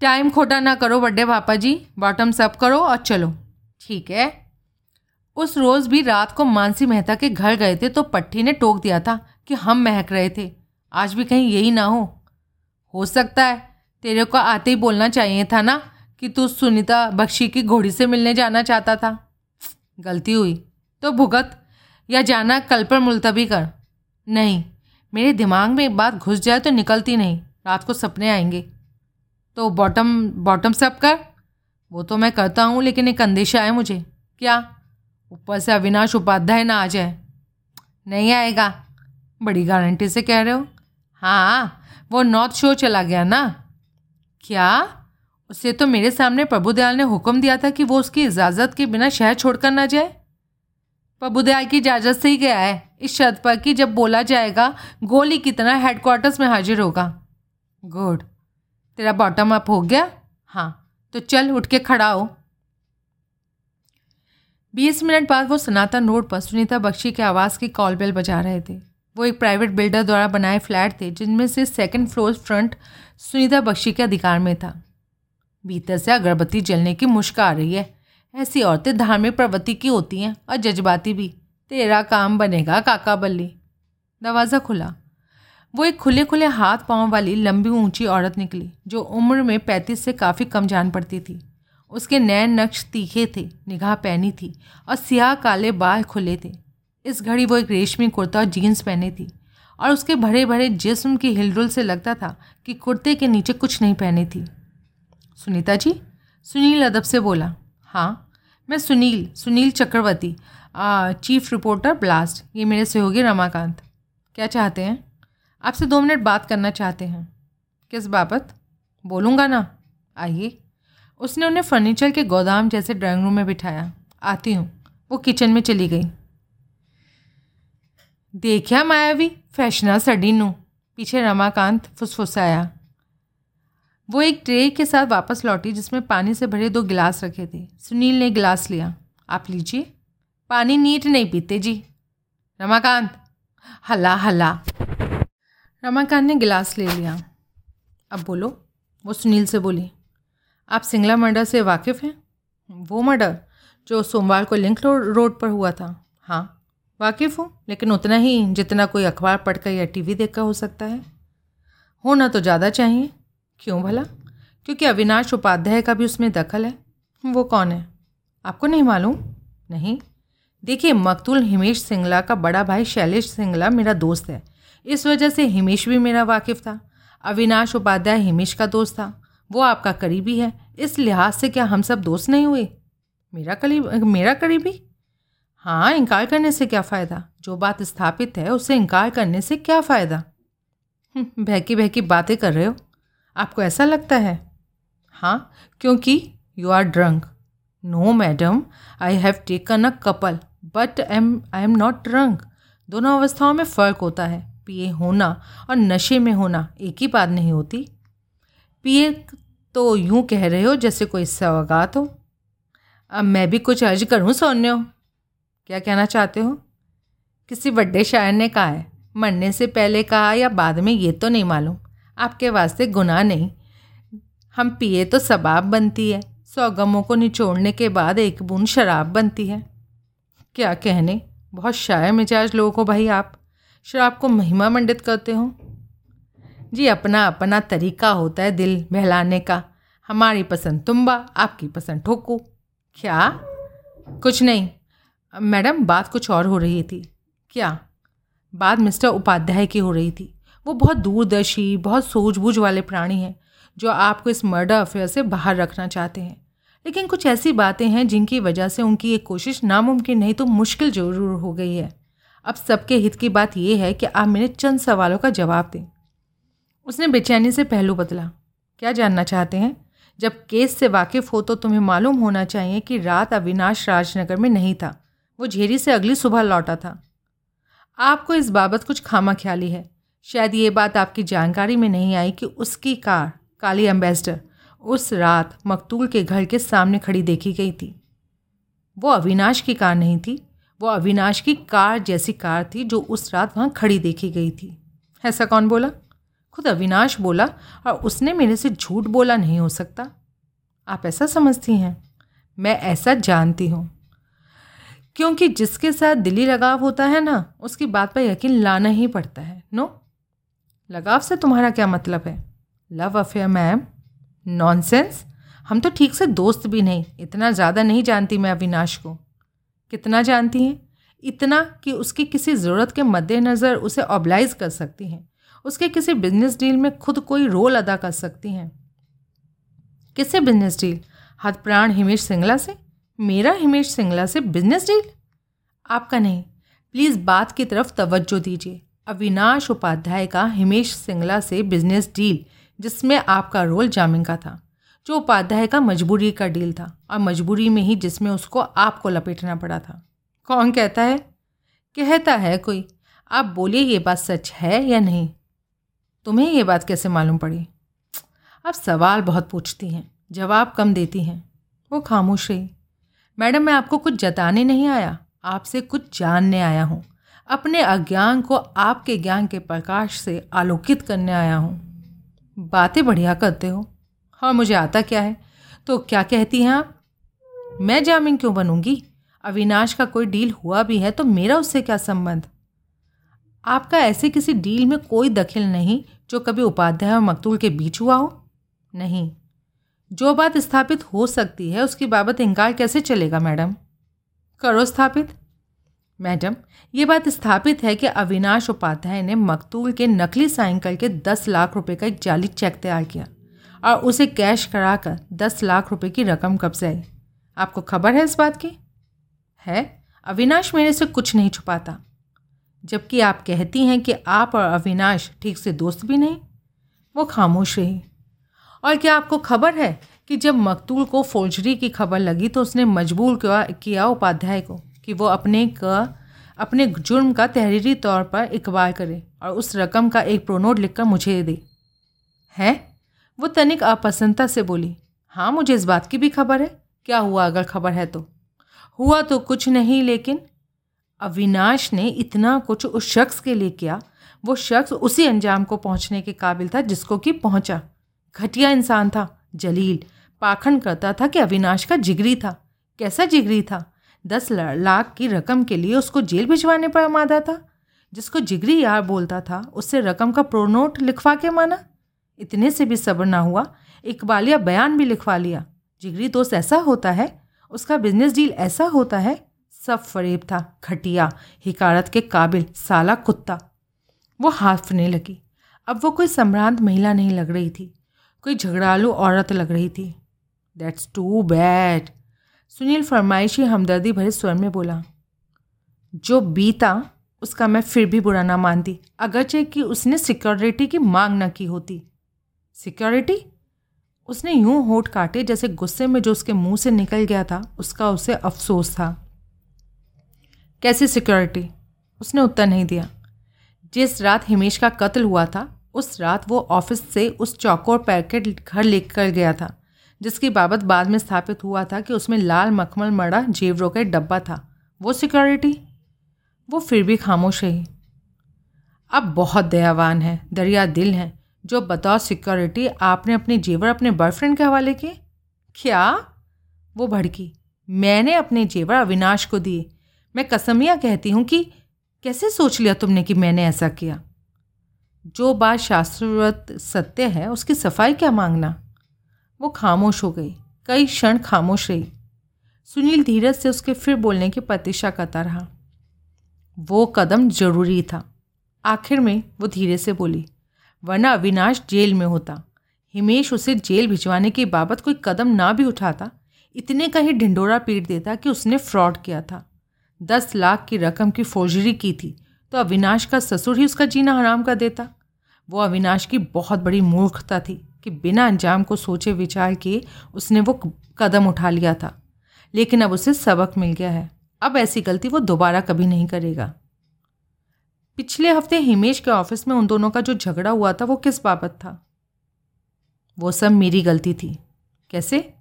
टाइम खोटा ना करो बड्डे पापा जी, बॉटम सब करो और चलो। ठीक है? उस रोज़ भी रात को मानसी मेहता के घर गए थे तो पट्टी ने टोक दिया था कि हम महक रहे थे। आज भी कहीं यही ना हो। हो सकता है तेरे को आते ही बोलना चाहिए था ना कि तू सुनीता बख्शी की घोड़ी से मिलने जाना चाहता था। गलती हुई। तो भुगत या जाना कल पर मुलतवी कर। नहीं, मेरे दिमाग में एक बात घुस जाए तो निकलती नहीं। रात को सपने आएँगे। तो बॉटम बॉटम से अप कर। वो तो मैं करता हूँ, लेकिन एक अंदेशा है मुझे। क्या? ऊपर से अविनाश उपाध्याय ना आ जाए। नहीं आएगा। बड़ी गारंटी से कह रहे हो। हाँ वो नॉर्थ शो चला गया ना। क्या? उसे तो मेरे सामने प्रभुदयाल ने हुक्म दिया था कि वो उसकी इजाज़त के बिना शहर छोड़कर ना जाए। प्रभुदयाल की इजाज़त से ही गया है। इस शर्त पर कि जब बोला जाएगा, गोली कितना हेडक्वार्टर्स में हाजिर होगा। गुड। तेरा बॉटम अप हो गया? हाँ तो चल उठ के खड़ा हो। बीस मिनट बाद वो सनातन रोड पर सुनीता बख्शी के आवाज़ की कॉल बेल बजा रहे थे। वो एक प्राइवेट बिल्डर द्वारा बनाए फ्लैट थे, जिनमें से second floor front Sunita Bakshi के अधिकार में था। भीतर से अगरबत्ती जलने की मुश्क आ रही है। ऐसी औरतें धार्मिक प्रवृत्ति की होती हैं और जज्बाती भी। तेरा काम बनेगा, काका बल्ली। दरवाज़ा खुला। वो एक खुले खुले हाथ पाँव वाली लंबी ऊँची औरत निकली, जो उम्र में पैंतीस से काफ़ी कम जान पड़ती थी। उसके नैन नक्श तीखे थे, निगाह पहनी थी और सियाह काले बाल खुले थे। इस घड़ी वो एक रेशमी कुर्ता और जीन्स पहने थी और उसके भरे भरे जिस्म की हिलडुल से लगता था कि कुर्ते के नीचे कुछ नहीं पहनी थी। सुनीता जी? सुनील अदब से बोला हाँ मैं Sunil Sunil Chakravarti chief reporter Blast. ये मेरे सहयोगी रमाकांत। क्या चाहते हैं? आपसे दो मिनट बात करना चाहते हैं। किस बाबत? बोलूँगा ना। आइए। उसने उन्हें फर्नीचर के गोदाम जैसे ड्राइंग रूम में बिठाया। आती हूँ। वो किचन में चली गई। देखा मायावी? फैशना सडीनू पीछे रमाकांत फुसफुसाया। वो एक ट्रे के साथ वापस लौटी जिसमें पानी से भरे दो गिलास रखे थे। सुनील ने गिलास लिया। आप लीजिए। पानी नीट नहीं पीते जी। रमाकांत। हला हला। रमाकांत ने गिलास ले लिया। अब बोलो। वो सुनील से बोली। आप सिंगला मर्डर से वाकिफ़ हैं? वो मर्डर जो सोमवार को लिंक रोड पर हुआ था। हाँ वाकिफ़ हूँ, लेकिन उतना ही जितना कोई अखबार पढ़कर या टीवी देखकर हो सकता है। होना तो ज़्यादा चाहिए। क्यों भला? क्योंकि अविनाश उपाध्याय का भी उसमें दखल है। वो कौन है? आपको नहीं मालूम? नहीं। देखिए, मकतूल हिमेश सिंगला का बड़ा भाई शैलेश सिंगला मेरा दोस्त है। इस वजह से हिमेश भी मेरा वाकिफ़ था। अविनाश उपाध्याय हिमेश का दोस्त था। वो आपका करीबी है। इस लिहाज से क्या हम सब दोस्त नहीं हुए? मेरा करीब मेरा करीबी? हाँ इनकार करने से क्या फ़ायदा? जो बात स्थापित है उससे इनकार करने से क्या फ़ायदा? हम्म, बहकी बहकी बातें कर रहे हो। आपको ऐसा लगता है? हाँ क्योंकि you are drunk no madam I have taken a couple but am I am not drunk दोनों अवस्थाओं में फ़र्क होता है। पिए होना और नशे में होना एक ही बात नहीं होती। पिए तो यूँ कह रहे हो जैसे कोई सौगात हो। अब मैं भी कुछ अर्ज़ करूँ सोन्यो? क्या कहना चाहते हो? किसी बड़े शायर ने कहा है, मरने से पहले कहा या बाद में ये तो नहीं मालूम। आपके वास्ते गुनाह नहीं। हम पिए तो सबाब बनती है। सौ गमों को निचोड़ने के बाद एक बूंद शराब बनती है। क्या कहने? बहुत शायर मिजाज लोग हो भाई आप। शराब को महिमा मंडित करते हो? जी, अपना अपना तरीका होता है दिल बहलाने का। हमारी पसंद तुम्बा, आपकी पसंद ठोको। क्या? कुछ नहीं। मैडम, बात कुछ और हो रही थी। क्या? बात मिस्टर उपाध्याय की हो रही थी। वो बहुत दूरदर्शी, बहुत सूझबूझ वाले प्राणी हैं, जो आपको इस मर्डर अफेयर से बाहर रखना चाहते हैं। लेकिन कुछ ऐसी बातें हैं जिनकी वजह से उनकी ये कोशिश नामुमकिन नहीं तो मुश्किल ज़रूर हो गई है। अब सबके हित की बात यह है कि आप मेरे चंद सवालों का जवाब दें। उसने बेचैनी से पहलू बदला। क्या जानना चाहते हैं? जब केस से वाकिफ़ हो तो तुम्हें मालूम होना चाहिए कि रात अविनाश राजनगर में नहीं था। वो झेरी से अगली सुबह लौटा था। आपको इस बाबत कुछ खामा ख्याली है। शायद ये बात आपकी जानकारी में नहीं आई कि उसकी कार, काली एम्बेसडर, उस रात मकतूल के घर के सामने खड़ी देखी गई थी। वो अविनाश की कार नहीं थी। वो अविनाश की कार जैसी कार थी जो उस रात वहाँ खड़ी देखी गई थी। ऐसा कौन बोला? खुद अविनाश बोला और उसने मेरे से झूठ बोला नहीं हो सकता। आप ऐसा समझती हैं? मैं ऐसा जानती हूँ। क्योंकि जिसके साथ दिली लगाव होता है ना, उसकी बात पर यकीन लाना ही पड़ता है, नो? लगाव से तुम्हारा क्या मतलब है? Love affair, ma'am? नॉनसेंस हम तो ठीक से दोस्त भी नहीं, इतना ज़्यादा नहीं जानती मैं अविनाश को। कितना जानती हैं? इतना कि उसकी किसी ज़रूरत के मद्देनज़र उसे ऑबलाइज कर सकती हैं। उसके किसी बिज़नेस डील में खुद कोई रोल अदा कर सकती हैं। किससे बिज़नेस डील हद प्राण हिमेश सिंगला से? मेरा हिमेश सिंगला से बिज़नेस डील आपका नहीं। प्लीज़ बात की तरफ़ तवज्जो दीजिए। अविनाश उपाध्याय का हिमेश सिंगला से बिज़नेस डील जिसमें आपका रोल जामिंग का था। जो उपाध्याय का मजबूरी का डील था, और मजबूरी में ही जिसमें उसको आपको लपेटना पड़ा था। कौन कहता है? कहता है कोई। आप बोलिए ये बात सच है या नहीं। तुम्हें ये बात कैसे मालूम पड़ी? आप सवाल बहुत पूछती हैं, जवाब कम देती हैं। वो खामोश रही। मैडम, मैं आपको कुछ जताने नहीं आया। आपसे कुछ जानने आया हूँ। अपने अज्ञान को आपके ज्ञान के प्रकाश से आलोकित करने आया हूँ। बातें बढ़िया करते हो। हाँ मुझे आता क्या है? तो क्या कहती हैं आप? मैं जामिन क्यों बनूँगी? अविनाश का कोई डील हुआ भी है तो मेरा उससे क्या संबंध? आपका ऐसे किसी डील में कोई दखल नहीं जो कभी उपाध्याय और मकतूल के बीच हुआ हो? नहीं। जो बात स्थापित हो सकती है, उसकी बाबत इनकार कैसे चलेगा, मैडम? करो स्थापित। मैडम, ये बात स्थापित है कि अविनाश उपाध्याय ने मकतूल के नकली साइकिल के दस लाख रुपए का एक जाली चेक तैयार किया और उसे कैश कराकर दस लाख रुपए की रकम कब्जाई आपको खबर है इस बात की? है। अविनाश मेरे से कुछ नहीं छुपाता। जबकि आप कहती हैं कि आप और अविनाश ठीक से दोस्त भी नहीं, वो खामोश रही। और क्या आपको खबर है कि जब मकतूल को फोर्जरी की खबर लगी तो उसने मजबूर किया उपाध्याय को कि वो अपने का, अपने जुर्म का तहरीरी तौर पर इकबाल करे और उस रकम का एक प्रोनोट लिखकर मुझे दे। है? वो तनिक अपसन्नता से बोली हाँ मुझे इस बात की भी खबर है। क्या हुआ अगर खबर है तो? हुआ तो कुछ नहीं, लेकिन अविनाश ने इतना कुछ उस शख्स के लिए किया, वो शख्स उसी अंजाम को पहुँचने के काबिल था जिसको कि पहुँचा। घटिया इंसान था, जलील, पाखंड करता था कि अविनाश का जिगरी था। कैसा जिगरी था? दस लाख की रकम के लिए उसको जेल भिजवाने पर आमादा था? जिसको जिगरी यार बोलता था, उससे रकम का प्रोनोट लिखवा के माना? इतने से भी सब्र ना हुआ, इकबालिया बयान भी लिखवा लिया। जिगरी दोस्त ऐसा होता है? उसका बिज़नेस डील ऐसा होता है? सब फरेब था, खटिया, हिकारत के काबिल, साला कुत्ता। वो हाफने लगी। अब वो कोई सम्रांत महिला नहीं लग रही थी, कोई झगड़ालू औरत लग रही थी। दैट्स टू बैड सुनील फरमाइशी हमदर्दी भरे स्वर में बोला, जो बीता, उसका मैं फिर भी बुरा ना मानती, अगरचे कि उसने सिक्योरिटी की मांग ना की होती। सिक्योरिटी? उसने यूँ होठ काटे जैसे गुस्से में जो उसके मुँह से निकल गया था, उसका उसे अफसोस था। कैसी सिक्योरिटी उसने उत्तर नहीं दिया। जिस रात हिमेश का कत्ल हुआ था, उस रात वो ऑफ़िस से उस चौकोर पैकेट घर लेकर गया था, जिसकी बाबत बाद में स्थापित हुआ था कि उसमें लाल मखमल मड़ा जेवरों का डब्बा था। वो सिक्योरिटी वो फिर भी खामोश रही। अब बहुत दयावान है, दरिया दिल हैं, जो बतौर सिक्योरिटी आपने अपने जेवर अपने बॉयफ्रेंड के हवाले किए? क्या? वो भड़की। मैंने अपने जेवर अविनाश को दिए। मैं कसमिया कहती हूँ कि कैसे सोच लिया तुमने कि मैंने ऐसा किया? जो बात शास्त्रवत सत्य है, उसकी सफ़ाई क्या मांगना? वो खामोश हो गई, कई क्षण खामोश रही। सुनील धीरज से उसके फिर बोलने की प्रतीक्षा करता रहा। वो कदम ज़रूरी था। आखिर में वो धीरे से बोली, वरना अविनाश जेल में होता। हिमेश उसे जेल भिजवाने की बाबत कोई कदम ना भी उठाता। इतने का ही ढिंडोरा पीट देता कि उसने फ्रॉड किया था। दस लाख की रकम की फोर्जरी की थी तो अविनाश का ससुर ही उसका जीना हराम कर देता। वो अविनाश की बहुत बड़ी मूर्खता थी कि बिना अंजाम को सोचे विचार किए उसने वो कदम उठा लिया था। लेकिन अब उसे सबक मिल गया है। अब ऐसी गलती वो दोबारा कभी नहीं करेगा। पिछले हफ़्ते हिमेश के ऑफ़िस में उन दोनों का जो झगड़ा हुआ था वो किस बाबत था? वो सब मेरी गलती थी। कैसे?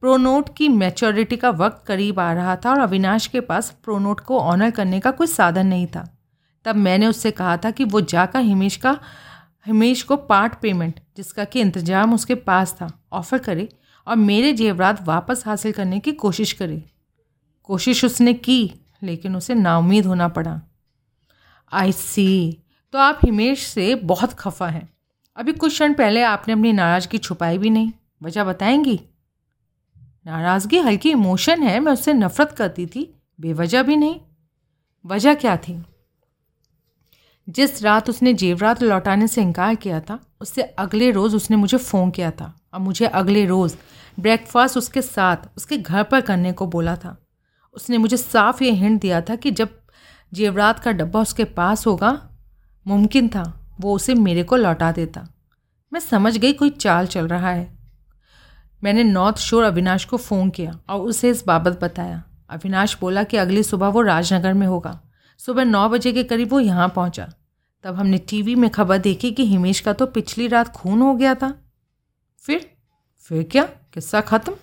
प्रोनोट की मैच्योरिटी का वक्त करीब आ रहा था और अविनाश के पास प्रोनोट को ऑनर करने का कोई साधन नहीं था। तब मैंने उससे कहा था कि वो जाकर हिमेश का, हिमेश को पार्ट पेमेंट, जिसका कि इंतज़ाम उसके पास था, ऑफ़र करे और मेरे जेवरात वापस हासिल करने की कोशिश करे। कोशिश उसने की, लेकिन उसे नाउमीद होना पड़ा। आई सी। तो आप हिमेश से बहुत खफा हैं। अभी कुछ क्षण पहले आपने अपनी नाराज़गी छुपाई भी नहीं। वजह बताएँगी? नाराज़गी हल्की इमोशन है, मैं उससे नफ़रत करती थी। बेवजह भी नहीं। वजह क्या थी? जिस रात उसने जेवरात लौटाने से इनकार किया था, उससे अगले रोज़ उसने मुझे फ़ोन किया था और मुझे अगले रोज़ ब्रेकफास्ट उसके साथ, उसके घर पर करने को बोला था। उसने मुझे साफ़ ये हिंट दिया था कि जब जेवरात का डब्बा उसके पास होगा, मुमकिन था वो उसे मेरे को लौटा देता। मैं समझ गई कोई चाल चल रहा है। मैंने नॉर्थ शोर अविनाश को फ़ोन किया और उसे इस बाबत बताया। अविनाश बोला कि अगली सुबह वो राजनगर में होगा। सुबह नौ बजे के करीब वो यहाँ पहुँचा। तब हमने टीवी में खबर देखी कि हिमेश का तो पिछली रात खून हो गया था। फिर? फिर क्या? किस्सा ख़त्म?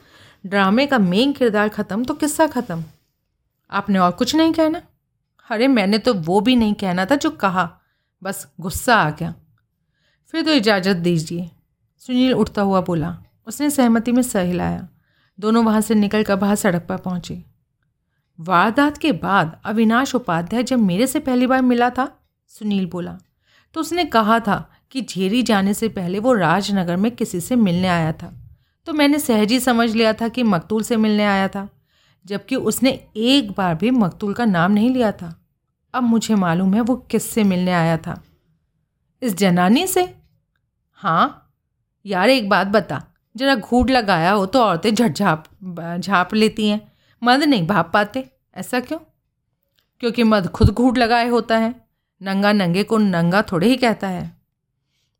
ड्रामे का मेन किरदार ख़त्म तो किस्सा ख़त्म। आपने और कुछ नहीं कहना? अरे, मैंने तो वो भी नहीं कहना था जो कहा। बस गुस्सा आ गया। फिर तो इजाज़त दीजिए। सुनील उठता हुआ बोला उसने सहमति में सह हिलाया दोनों वहाँ से निकल कर बाहर सड़क पर पहुँचे। वारदात के बाद अविनाश उपाध्याय जब मेरे से पहली बार मिला था, सुनील बोला तो उसने कहा था कि झेरी जाने से पहले वो राजनगर में किसी से मिलने आया था। तो मैंने सहजी समझ लिया था कि मकतूल से मिलने आया था, जबकि उसने एक बार भी मकतूल का नाम नहीं लिया था। अब मुझे मालूम है वो किससे मिलने आया था। इस जनानी से? हाँ। यार, एक बात बता। जरा घूट लगाया हो तो औरतें झटझाप झाप लेती हैं। मर्द नहीं भाप पाते, ऐसा क्यों? क्योंकि मर्द खुद घूट लगाए होता है। नंगा नंगे को नंगा थोड़े ही कहता है।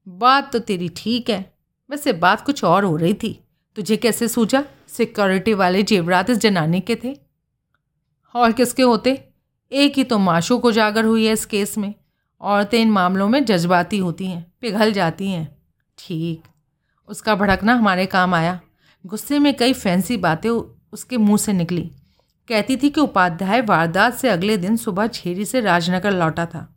बात तो तेरी ठीक है, वैसे बात कुछ और हो रही थी। तुझे कैसे सूझा? सिक्योरिटी वाले जेवरात इस जनानी के थे। और किसके होते? एक ही तो माशू को जागर हुई है इस केस में। औरतें इन मामलों में जज्बाती होती हैं, पिघल जाती हैं। ठीक। उसका भड़कना हमारे काम आया। गुस्से में कई फैंसी बातें उसके मुँह से निकली। कहती थी कि उपाध्याय वारदात से अगले दिन सुबह छेरी से राजनगर लौटा था।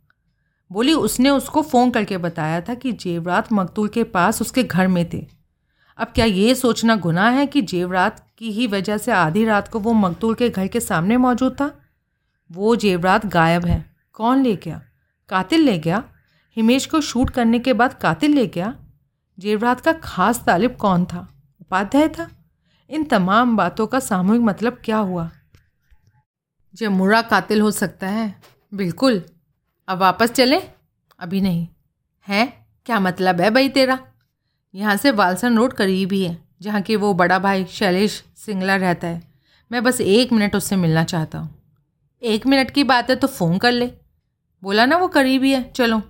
बोली, उसने उसको फ़ोन करके बताया था कि जेवरात मकतूल के पास उसके घर में थे। अब क्या ये सोचना गुनाह है कि जेवरात की ही वजह से आधी रात को वो मकतूल के घर के सामने मौजूद था? वो जेवरात गायब है। कौन ले गया? कातिल ले गया? हिमेश को शूट करने के बाद कातिल ले गया? जेवरात का खास तालिब कौन था? उपाध्याय था? इन तमाम बातों का सामूहिक मतलब क्या हुआ? जमुरा कातिल हो सकता है। बिल्कुल। अब वापस चले? अभी नहीं। है? क्या मतलब है भाई तेरा? यहाँ से वालसन रोड करीब ही है, जहाँ की वो बड़ा भाई शैलेश सिंगला रहता है। मैं बस एक मिनट उससे मिलना चाहता हूँ। एक मिनट की बात है तो फ़ोन कर ले। बोला ना वो करीब ही है। चलो।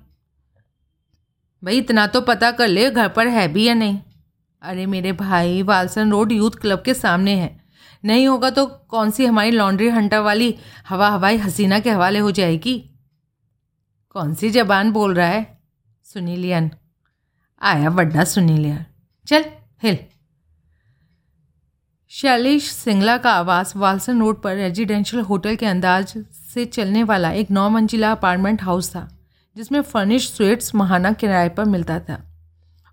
भाई, इतना तो पता कर ले, घर पर है भी या नहीं। अरे, मेरे भाई, वालसन रोड यूथ क्लब के सामने है। नहीं होगा तो कौन सी हमारी लॉन्ड्री हंटर वाली हवा हवाई हसीना के हवाले हो जाएगी? कौन सी जबान बोल रहा है? सुनीलियन। आया बड्डा सुनीलियन। चल, हिल। शैलेश सिंगला का आवास वालसन रोड पर रेजिडेंशियल होटल के अंदाज से चलने वाला एक नौ मंजिला अपार्टमेंट हाउस था। जिसमें फर्निश स्वीट्स महाना किराए पर मिलता था।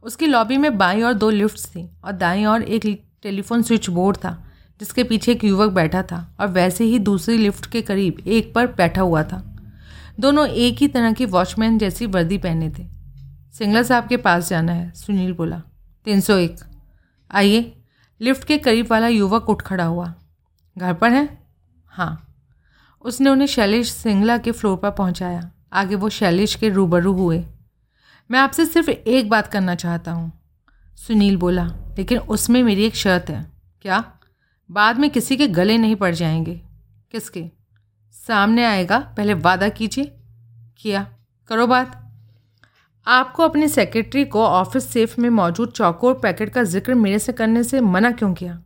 उसकी लॉबी में बाई और दो लिफ्ट्स थी और दाई और एक टेलीफोन स्विच बोर्ड था, जिसके पीछे एक युवक बैठा था और वैसे ही दूसरी लिफ्ट के करीब एक पर बैठा हुआ था। दोनों एक ही तरह की वॉचमैन जैसी वर्दी पहने थे। सिंगला साहब के पास जाना है, सुनील बोला। तीन सौ एक। आइए। लिफ्ट के करीब वाला युवक उठ खड़ा हुआ। घर पर है? हाँ। उसने उन्हें शैलेश सिंगला के फ्लोर पर पहुँचाया। आगे वो शैलेश के रूबरू हुए। मैं आपसे सिर्फ़ एक बात करना चाहता हूँ। सुनील बोला, लेकिन उसमें मेरी एक शर्त है। क्या? बाद में किसी के गले नहीं पड़ जाएँगे। किसके? सामने आएगा, पहले वादा कीजिए। किया। करो बात। आपको अपने सेक्रेटरी को ऑफ़िस सेफ़ में मौजूद चौकोर पैकेट का ज़िक्र मेरे से करने से मना क्यों किया?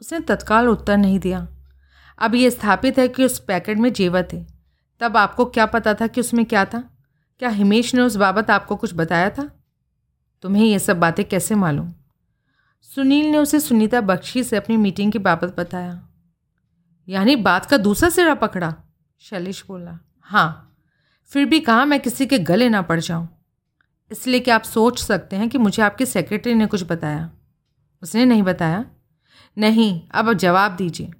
उसने तत्काल उत्तर नहीं दिया। अब ये स्थापित है कि उस पैकेट में जेवर थे। तब आपको क्या पता था कि उसमें क्या था? क्या हिमेश ने उस बाबत आपको कुछ बताया था? तुम्हें ये सब बातें कैसे मालूम? सुनील ने उसे सुनीता बख्शी से अपनी मीटिंग की बाबत बताया। यानी बात का दूसरा सिरा पकड़ा? शैलेश बोला हाँ फिर भी कहा मैं किसी के गले ना पड़ जाऊँ? इसलिए कि आप सोच सकते हैं कि मुझे आपके सेक्रेटरी ने कुछ बताया। उसने नहीं बताया? नहीं, अब जवाब दीजिए।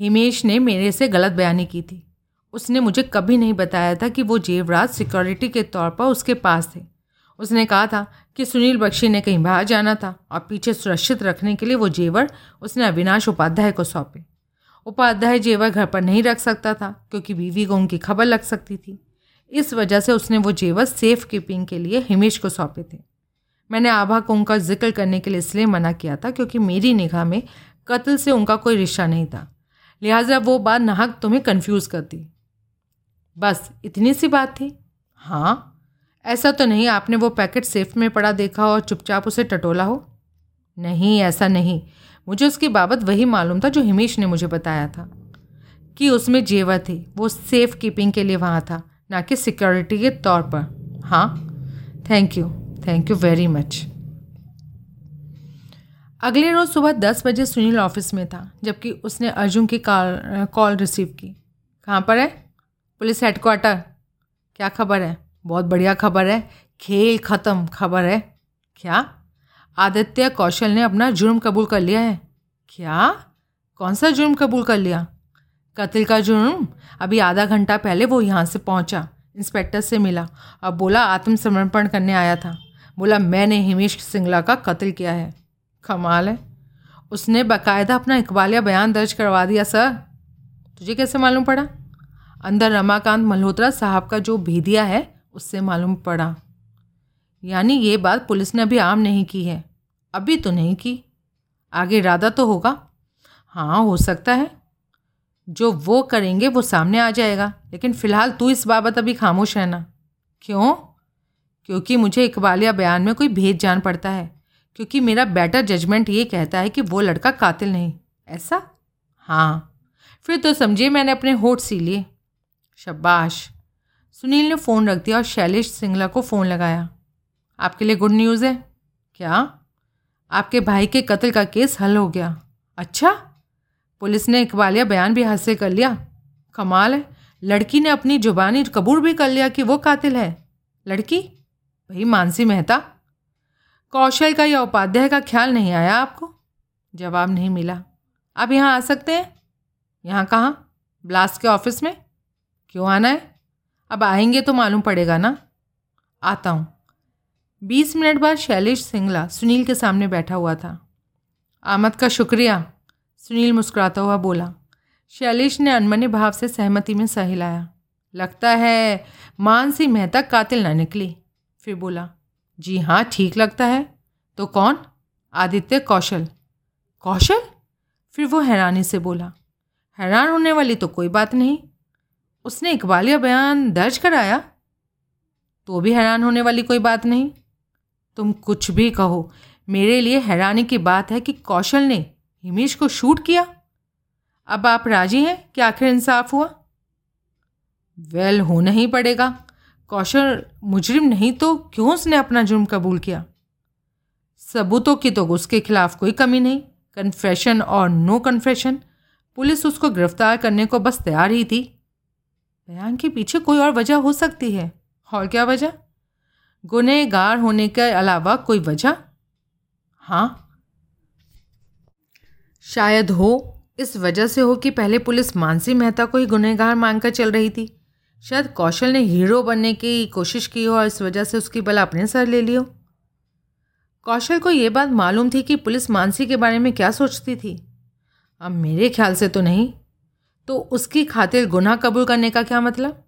हिमेश ने मेरे से गलत बयानी की थी। उसने मुझे कभी नहीं बताया था कि वो जेवराज सिक्योरिटी के तौर पर उसके पास थे। उसने कहा था कि सुनील बख्शी ने कहीं बाहर जाना था और पीछे सुरक्षित रखने के लिए वो जेवर उसने अविनाश उपाध्याय को सौंपे। उपाध्याय जेवर घर पर नहीं रख सकता था क्योंकि बीवी को उनकी खबर लग सकती थी। इस वजह से उसने वो जेवर सेफ़ कीपिंग के लिए हिमेश को सौंपे थे। मैंने आभा को उनका ज़िक्र करने के लिए इसलिए मना किया था क्योंकि मेरी निगाह में कत्ल से उनका कोई रिश्ता नहीं था। लिहाजा वो बात नाहक तुम्हें कन्फ्यूज़ करती। बस, इतनी सी बात थी? हाँ। ऐसा तो नहीं आपने वो पैकेट सेफ़ में पड़ा देखा और चुपचाप उसे टटोला हो? नहीं, ऐसा नहीं। मुझे उसकी बाबत वही मालूम था जो हिमेश ने मुझे बताया था। कि उसमें जेवर थे, वो सेफ़ कीपिंग के लिए वहाँ था, ना कि सिक्योरिटी के तौर पर। हाँ। Thank you thank you very much अगले रोज़ सुबह दस बजे सुनील ऑफ़िस में था, जबकि उसने अर्जुन की कॉल कॉल रिसीव की। कहाँ पर है? पुलिस हेडक्वार्टर क्या खबर है? बहुत बढ़िया खबर है। खेल ख़त्म, खबर है। क्या? आदित्य कौशल ने अपना जुर्म कबूल कर लिया है? क्या? कौन सा जुर्म कबूल कर लिया? कत्ल का जुर्म? अभी आधा घंटा पहले वो यहाँ से पहुँचा इंस्पेक्टर से मिला और बोला आत्मसमर्पण करने आया था। बोला, मैंने हिमेश सिंगला का कत्ल किया है। कमाल है। उसने बाकायदा अपना इकबालिया बयान दर्ज करवा दिया, सर। तुझे कैसे मालूम पड़ा? अंदर रमाकांत मल्होत्रा साहब का जो भेदिया है, उससे मालूम पड़ा। यानी ये बात पुलिस ने अभी आम नहीं की है। अभी तो नहीं की। आगे इरादा तो होगा। हाँ हो सकता है। जो वो करेंगे, वो सामने आ जाएगा। लेकिन फ़िलहाल तू इस बाबत अभी खामोश रहना। क्यों? क्योंकि मुझे इकबालिया बयान में कोई भेद जान पड़ता है। क्योंकि मेरा बेटर जजमेंट ये कहता है कि वो लड़का कातिल नहीं। ऐसा? हाँ। फिर तो समझिए मैंने अपने होठ सी लिए। शबाश। सुनील ने फ़ोन रख दिया और शैलेश सिंगला को फ़ोन लगाया। आपके लिए गुड न्यूज़ है। क्या? आपके भाई के कत्ल का केस हल हो गया। अच्छा? पुलिस ने इकबालिया बयान भी हासिल कर लिया। कमाल है। लड़की ने अपनी जुबानी कबूल भी कर लिया कि वो कातिल है। लड़की? भाई मानसी मेहता। कौशल का या उपाध्याय का ख्याल नहीं आया आपको? जवाब नहीं मिला। आप यहाँ आ सकते हैं? यहाँ कहाँ? ब्लास्ट के ऑफ़िस में? क्यों आना है? अब आएँगे तो मालूम पड़ेगा ना। आता हूँ। बीस मिनट बाद शैलेश सिंगला सुनील के सामने बैठा हुआ था। आमद का शुक्रिया, सुनील मुस्कुराता हुआ बोला। शैलेश ने अनमने भाव से सहमति में सहिलाया। लगता है मानसी मेहता कातिल ना निकली। फिर बोला, जी हाँ ठीक लगता है। तो कौन? आदित्य कौशल। कौशल? फिर वो हैरानी से बोला, हैरान होने वाली तो कोई बात नहीं। उसने इकबालिया बयान दर्ज कराया? तो भी हैरान होने वाली कोई बात नहीं। तुम कुछ भी कहो। मेरे लिए हैरानी की बात है कि कौशल ने हिमेश को शूट किया। अब आप राज़ी हैं कि आखिर इंसाफ हुआ? वेल, होना ही पड़ेगा। कौशल मुजरिम नहीं तो क्यों उसने अपना जुर्म कबूल किया? सबूतों की तो उसके खिलाफ कोई कमी नहीं। कन्फेशन और नो कन्फेशन। पुलिस उसको गिरफ़्तार करने को बस तैयार ही थी। बयान के पीछे कोई और वजह हो सकती है। और क्या वजह? गुनहगार होने के अलावा कोई वजह? हाँ। शायद हो, इस वजह से हो कि पहले पुलिस मानसी मेहता को ही गुनहगार मानकर चल रही थी। शायद कौशल ने हीरो बनने की कोशिश की हो और इस वजह से उसकी बल अपने सर ले लियो। कौशल को ये बात मालूम थी कि पुलिस मानसी के बारे में क्या सोचती थी। अब मेरे ख्याल से तो नहीं। तो उसकी खातिर गुनाह कबूल करने का क्या मतलब?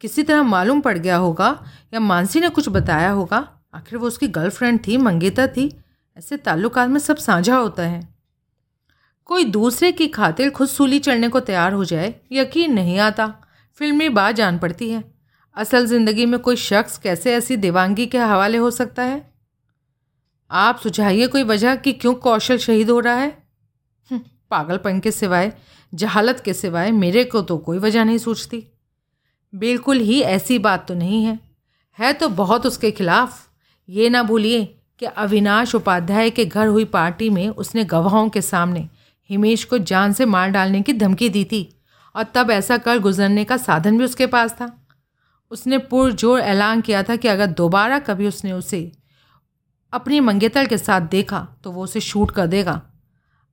किसी तरह मालूम पड़ गया होगा या मानसी ने कुछ बताया होगा? आखिर वो उसकी गर्लफ्रेंड थी मंगेतर थी ऐसे ताल्लुकात में सब साझा होता है। कोई दूसरे की खातिर खुद सूली चढ़ने को तैयार हो जाए यकीन नहीं आता। फिल्मी बात जान पड़ती है। असल ज़िंदगी में कोई शख्स कैसे ऐसी देवांगी के हवाले हो सकता है? आप सुझाइए कोई वजह कि क्यों कौशल शहीद हो रहा है? हम्म, पागलपन के सिवाय। जहालत के सिवाय मेरे को तो कोई वजह नहीं सोचती बिल्कुल ही ऐसी बात तो नहीं है। है तो बहुत उसके खिलाफ। ये ना भूलिए कि अविनाश उपाध्याय के घर हुई पार्टी में उसने गवाहों के सामने हिमेश को जान से मार डालने की धमकी दी थी और तब ऐसा कर गुजरने का साधन भी उसके पास था। उसने पुरजोर ऐलान किया था कि अगर दोबारा कभी उसने उसे अपनी मंगेतर के साथ देखा तो वो उसे शूट कर देगा।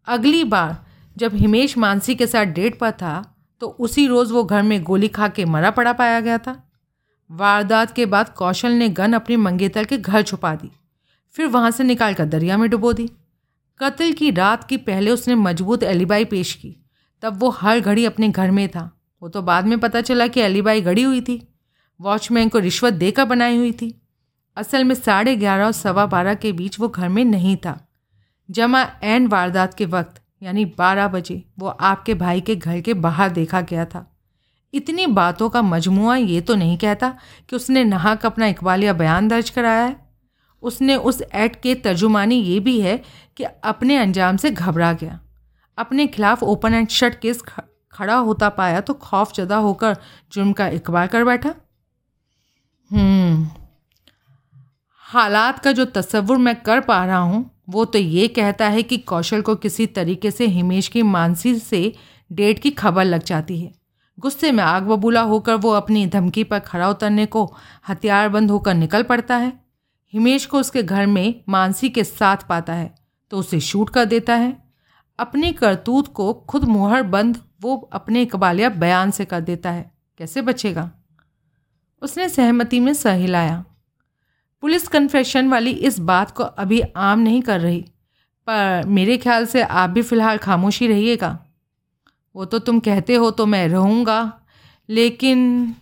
अगली बार जब हिमेश मानसी के साथ डेट पर था तो उसी रोज़ वो घर में गोली खा के मरा पड़ा पाया गया था। वारदात के बाद कौशल ने गन अपनी मंगेतर के घर छुपा दी, फिर वहाँ से निकाल कर दरिया में डुबो दी। कत्ल की रात की पहले उसने मज़बूत एलिबाई पेश की, तब वो हर घड़ी अपने घर में था। वो तो बाद में पता चला कि एलिबाई गड़ी हुई थी। वॉचमैन को रिश्वत देकर बनाई हुई थी। असल में साढ़े ग्यारह और सवा बारह के बीच वो घर में नहीं था। जमा एन वारदात के वक्त यानी बारह बजे वो आपके भाई के घर के बाहर देखा गया था। इतनी बातों का मजमुआ ये तो नहीं कहता कि उसने नहाक अपना इकबालिया बयान दर्ज कराया है। उसने उस एक्ट के तर्जुमानी ये भी है कि अपने अंजाम से घबरा गया। अपने खिलाफ ओपन एंड शट केस खड़ा होता पाया तो खौफ ज़दा होकर जुर्म का इकबाल कर बैठा। हम्म। हालात का जो तस्वुर मैं कर पा रहा हूँ वो तो ये कहता है कि कौशल को किसी तरीके से हिमेश की मानसी से डेट की खबर लग जाती है। गुस्से में आग बबूला होकर वो अपनी धमकी पर खड़ा उतरने को हथियार बंद होकर निकल पड़ता है। हिमेश को उसके घर में मानसी के साथ पाता है तो उसे शूट कर देता है। अपनी करतूत को खुद मुहर बंद वो अपने इकबालिया बयान से कर देता है। कैसे बचेगा? उसने सहमति में सह हिलाया पुलिस कन्फेशन वाली इस बात को अभी आम नहीं कर रही। पर मेरे ख्याल से आप भी फ़िलहाल खामोशी रहिएगा। वो तो तुम कहते हो तो मैं रहूँगा, लेकिन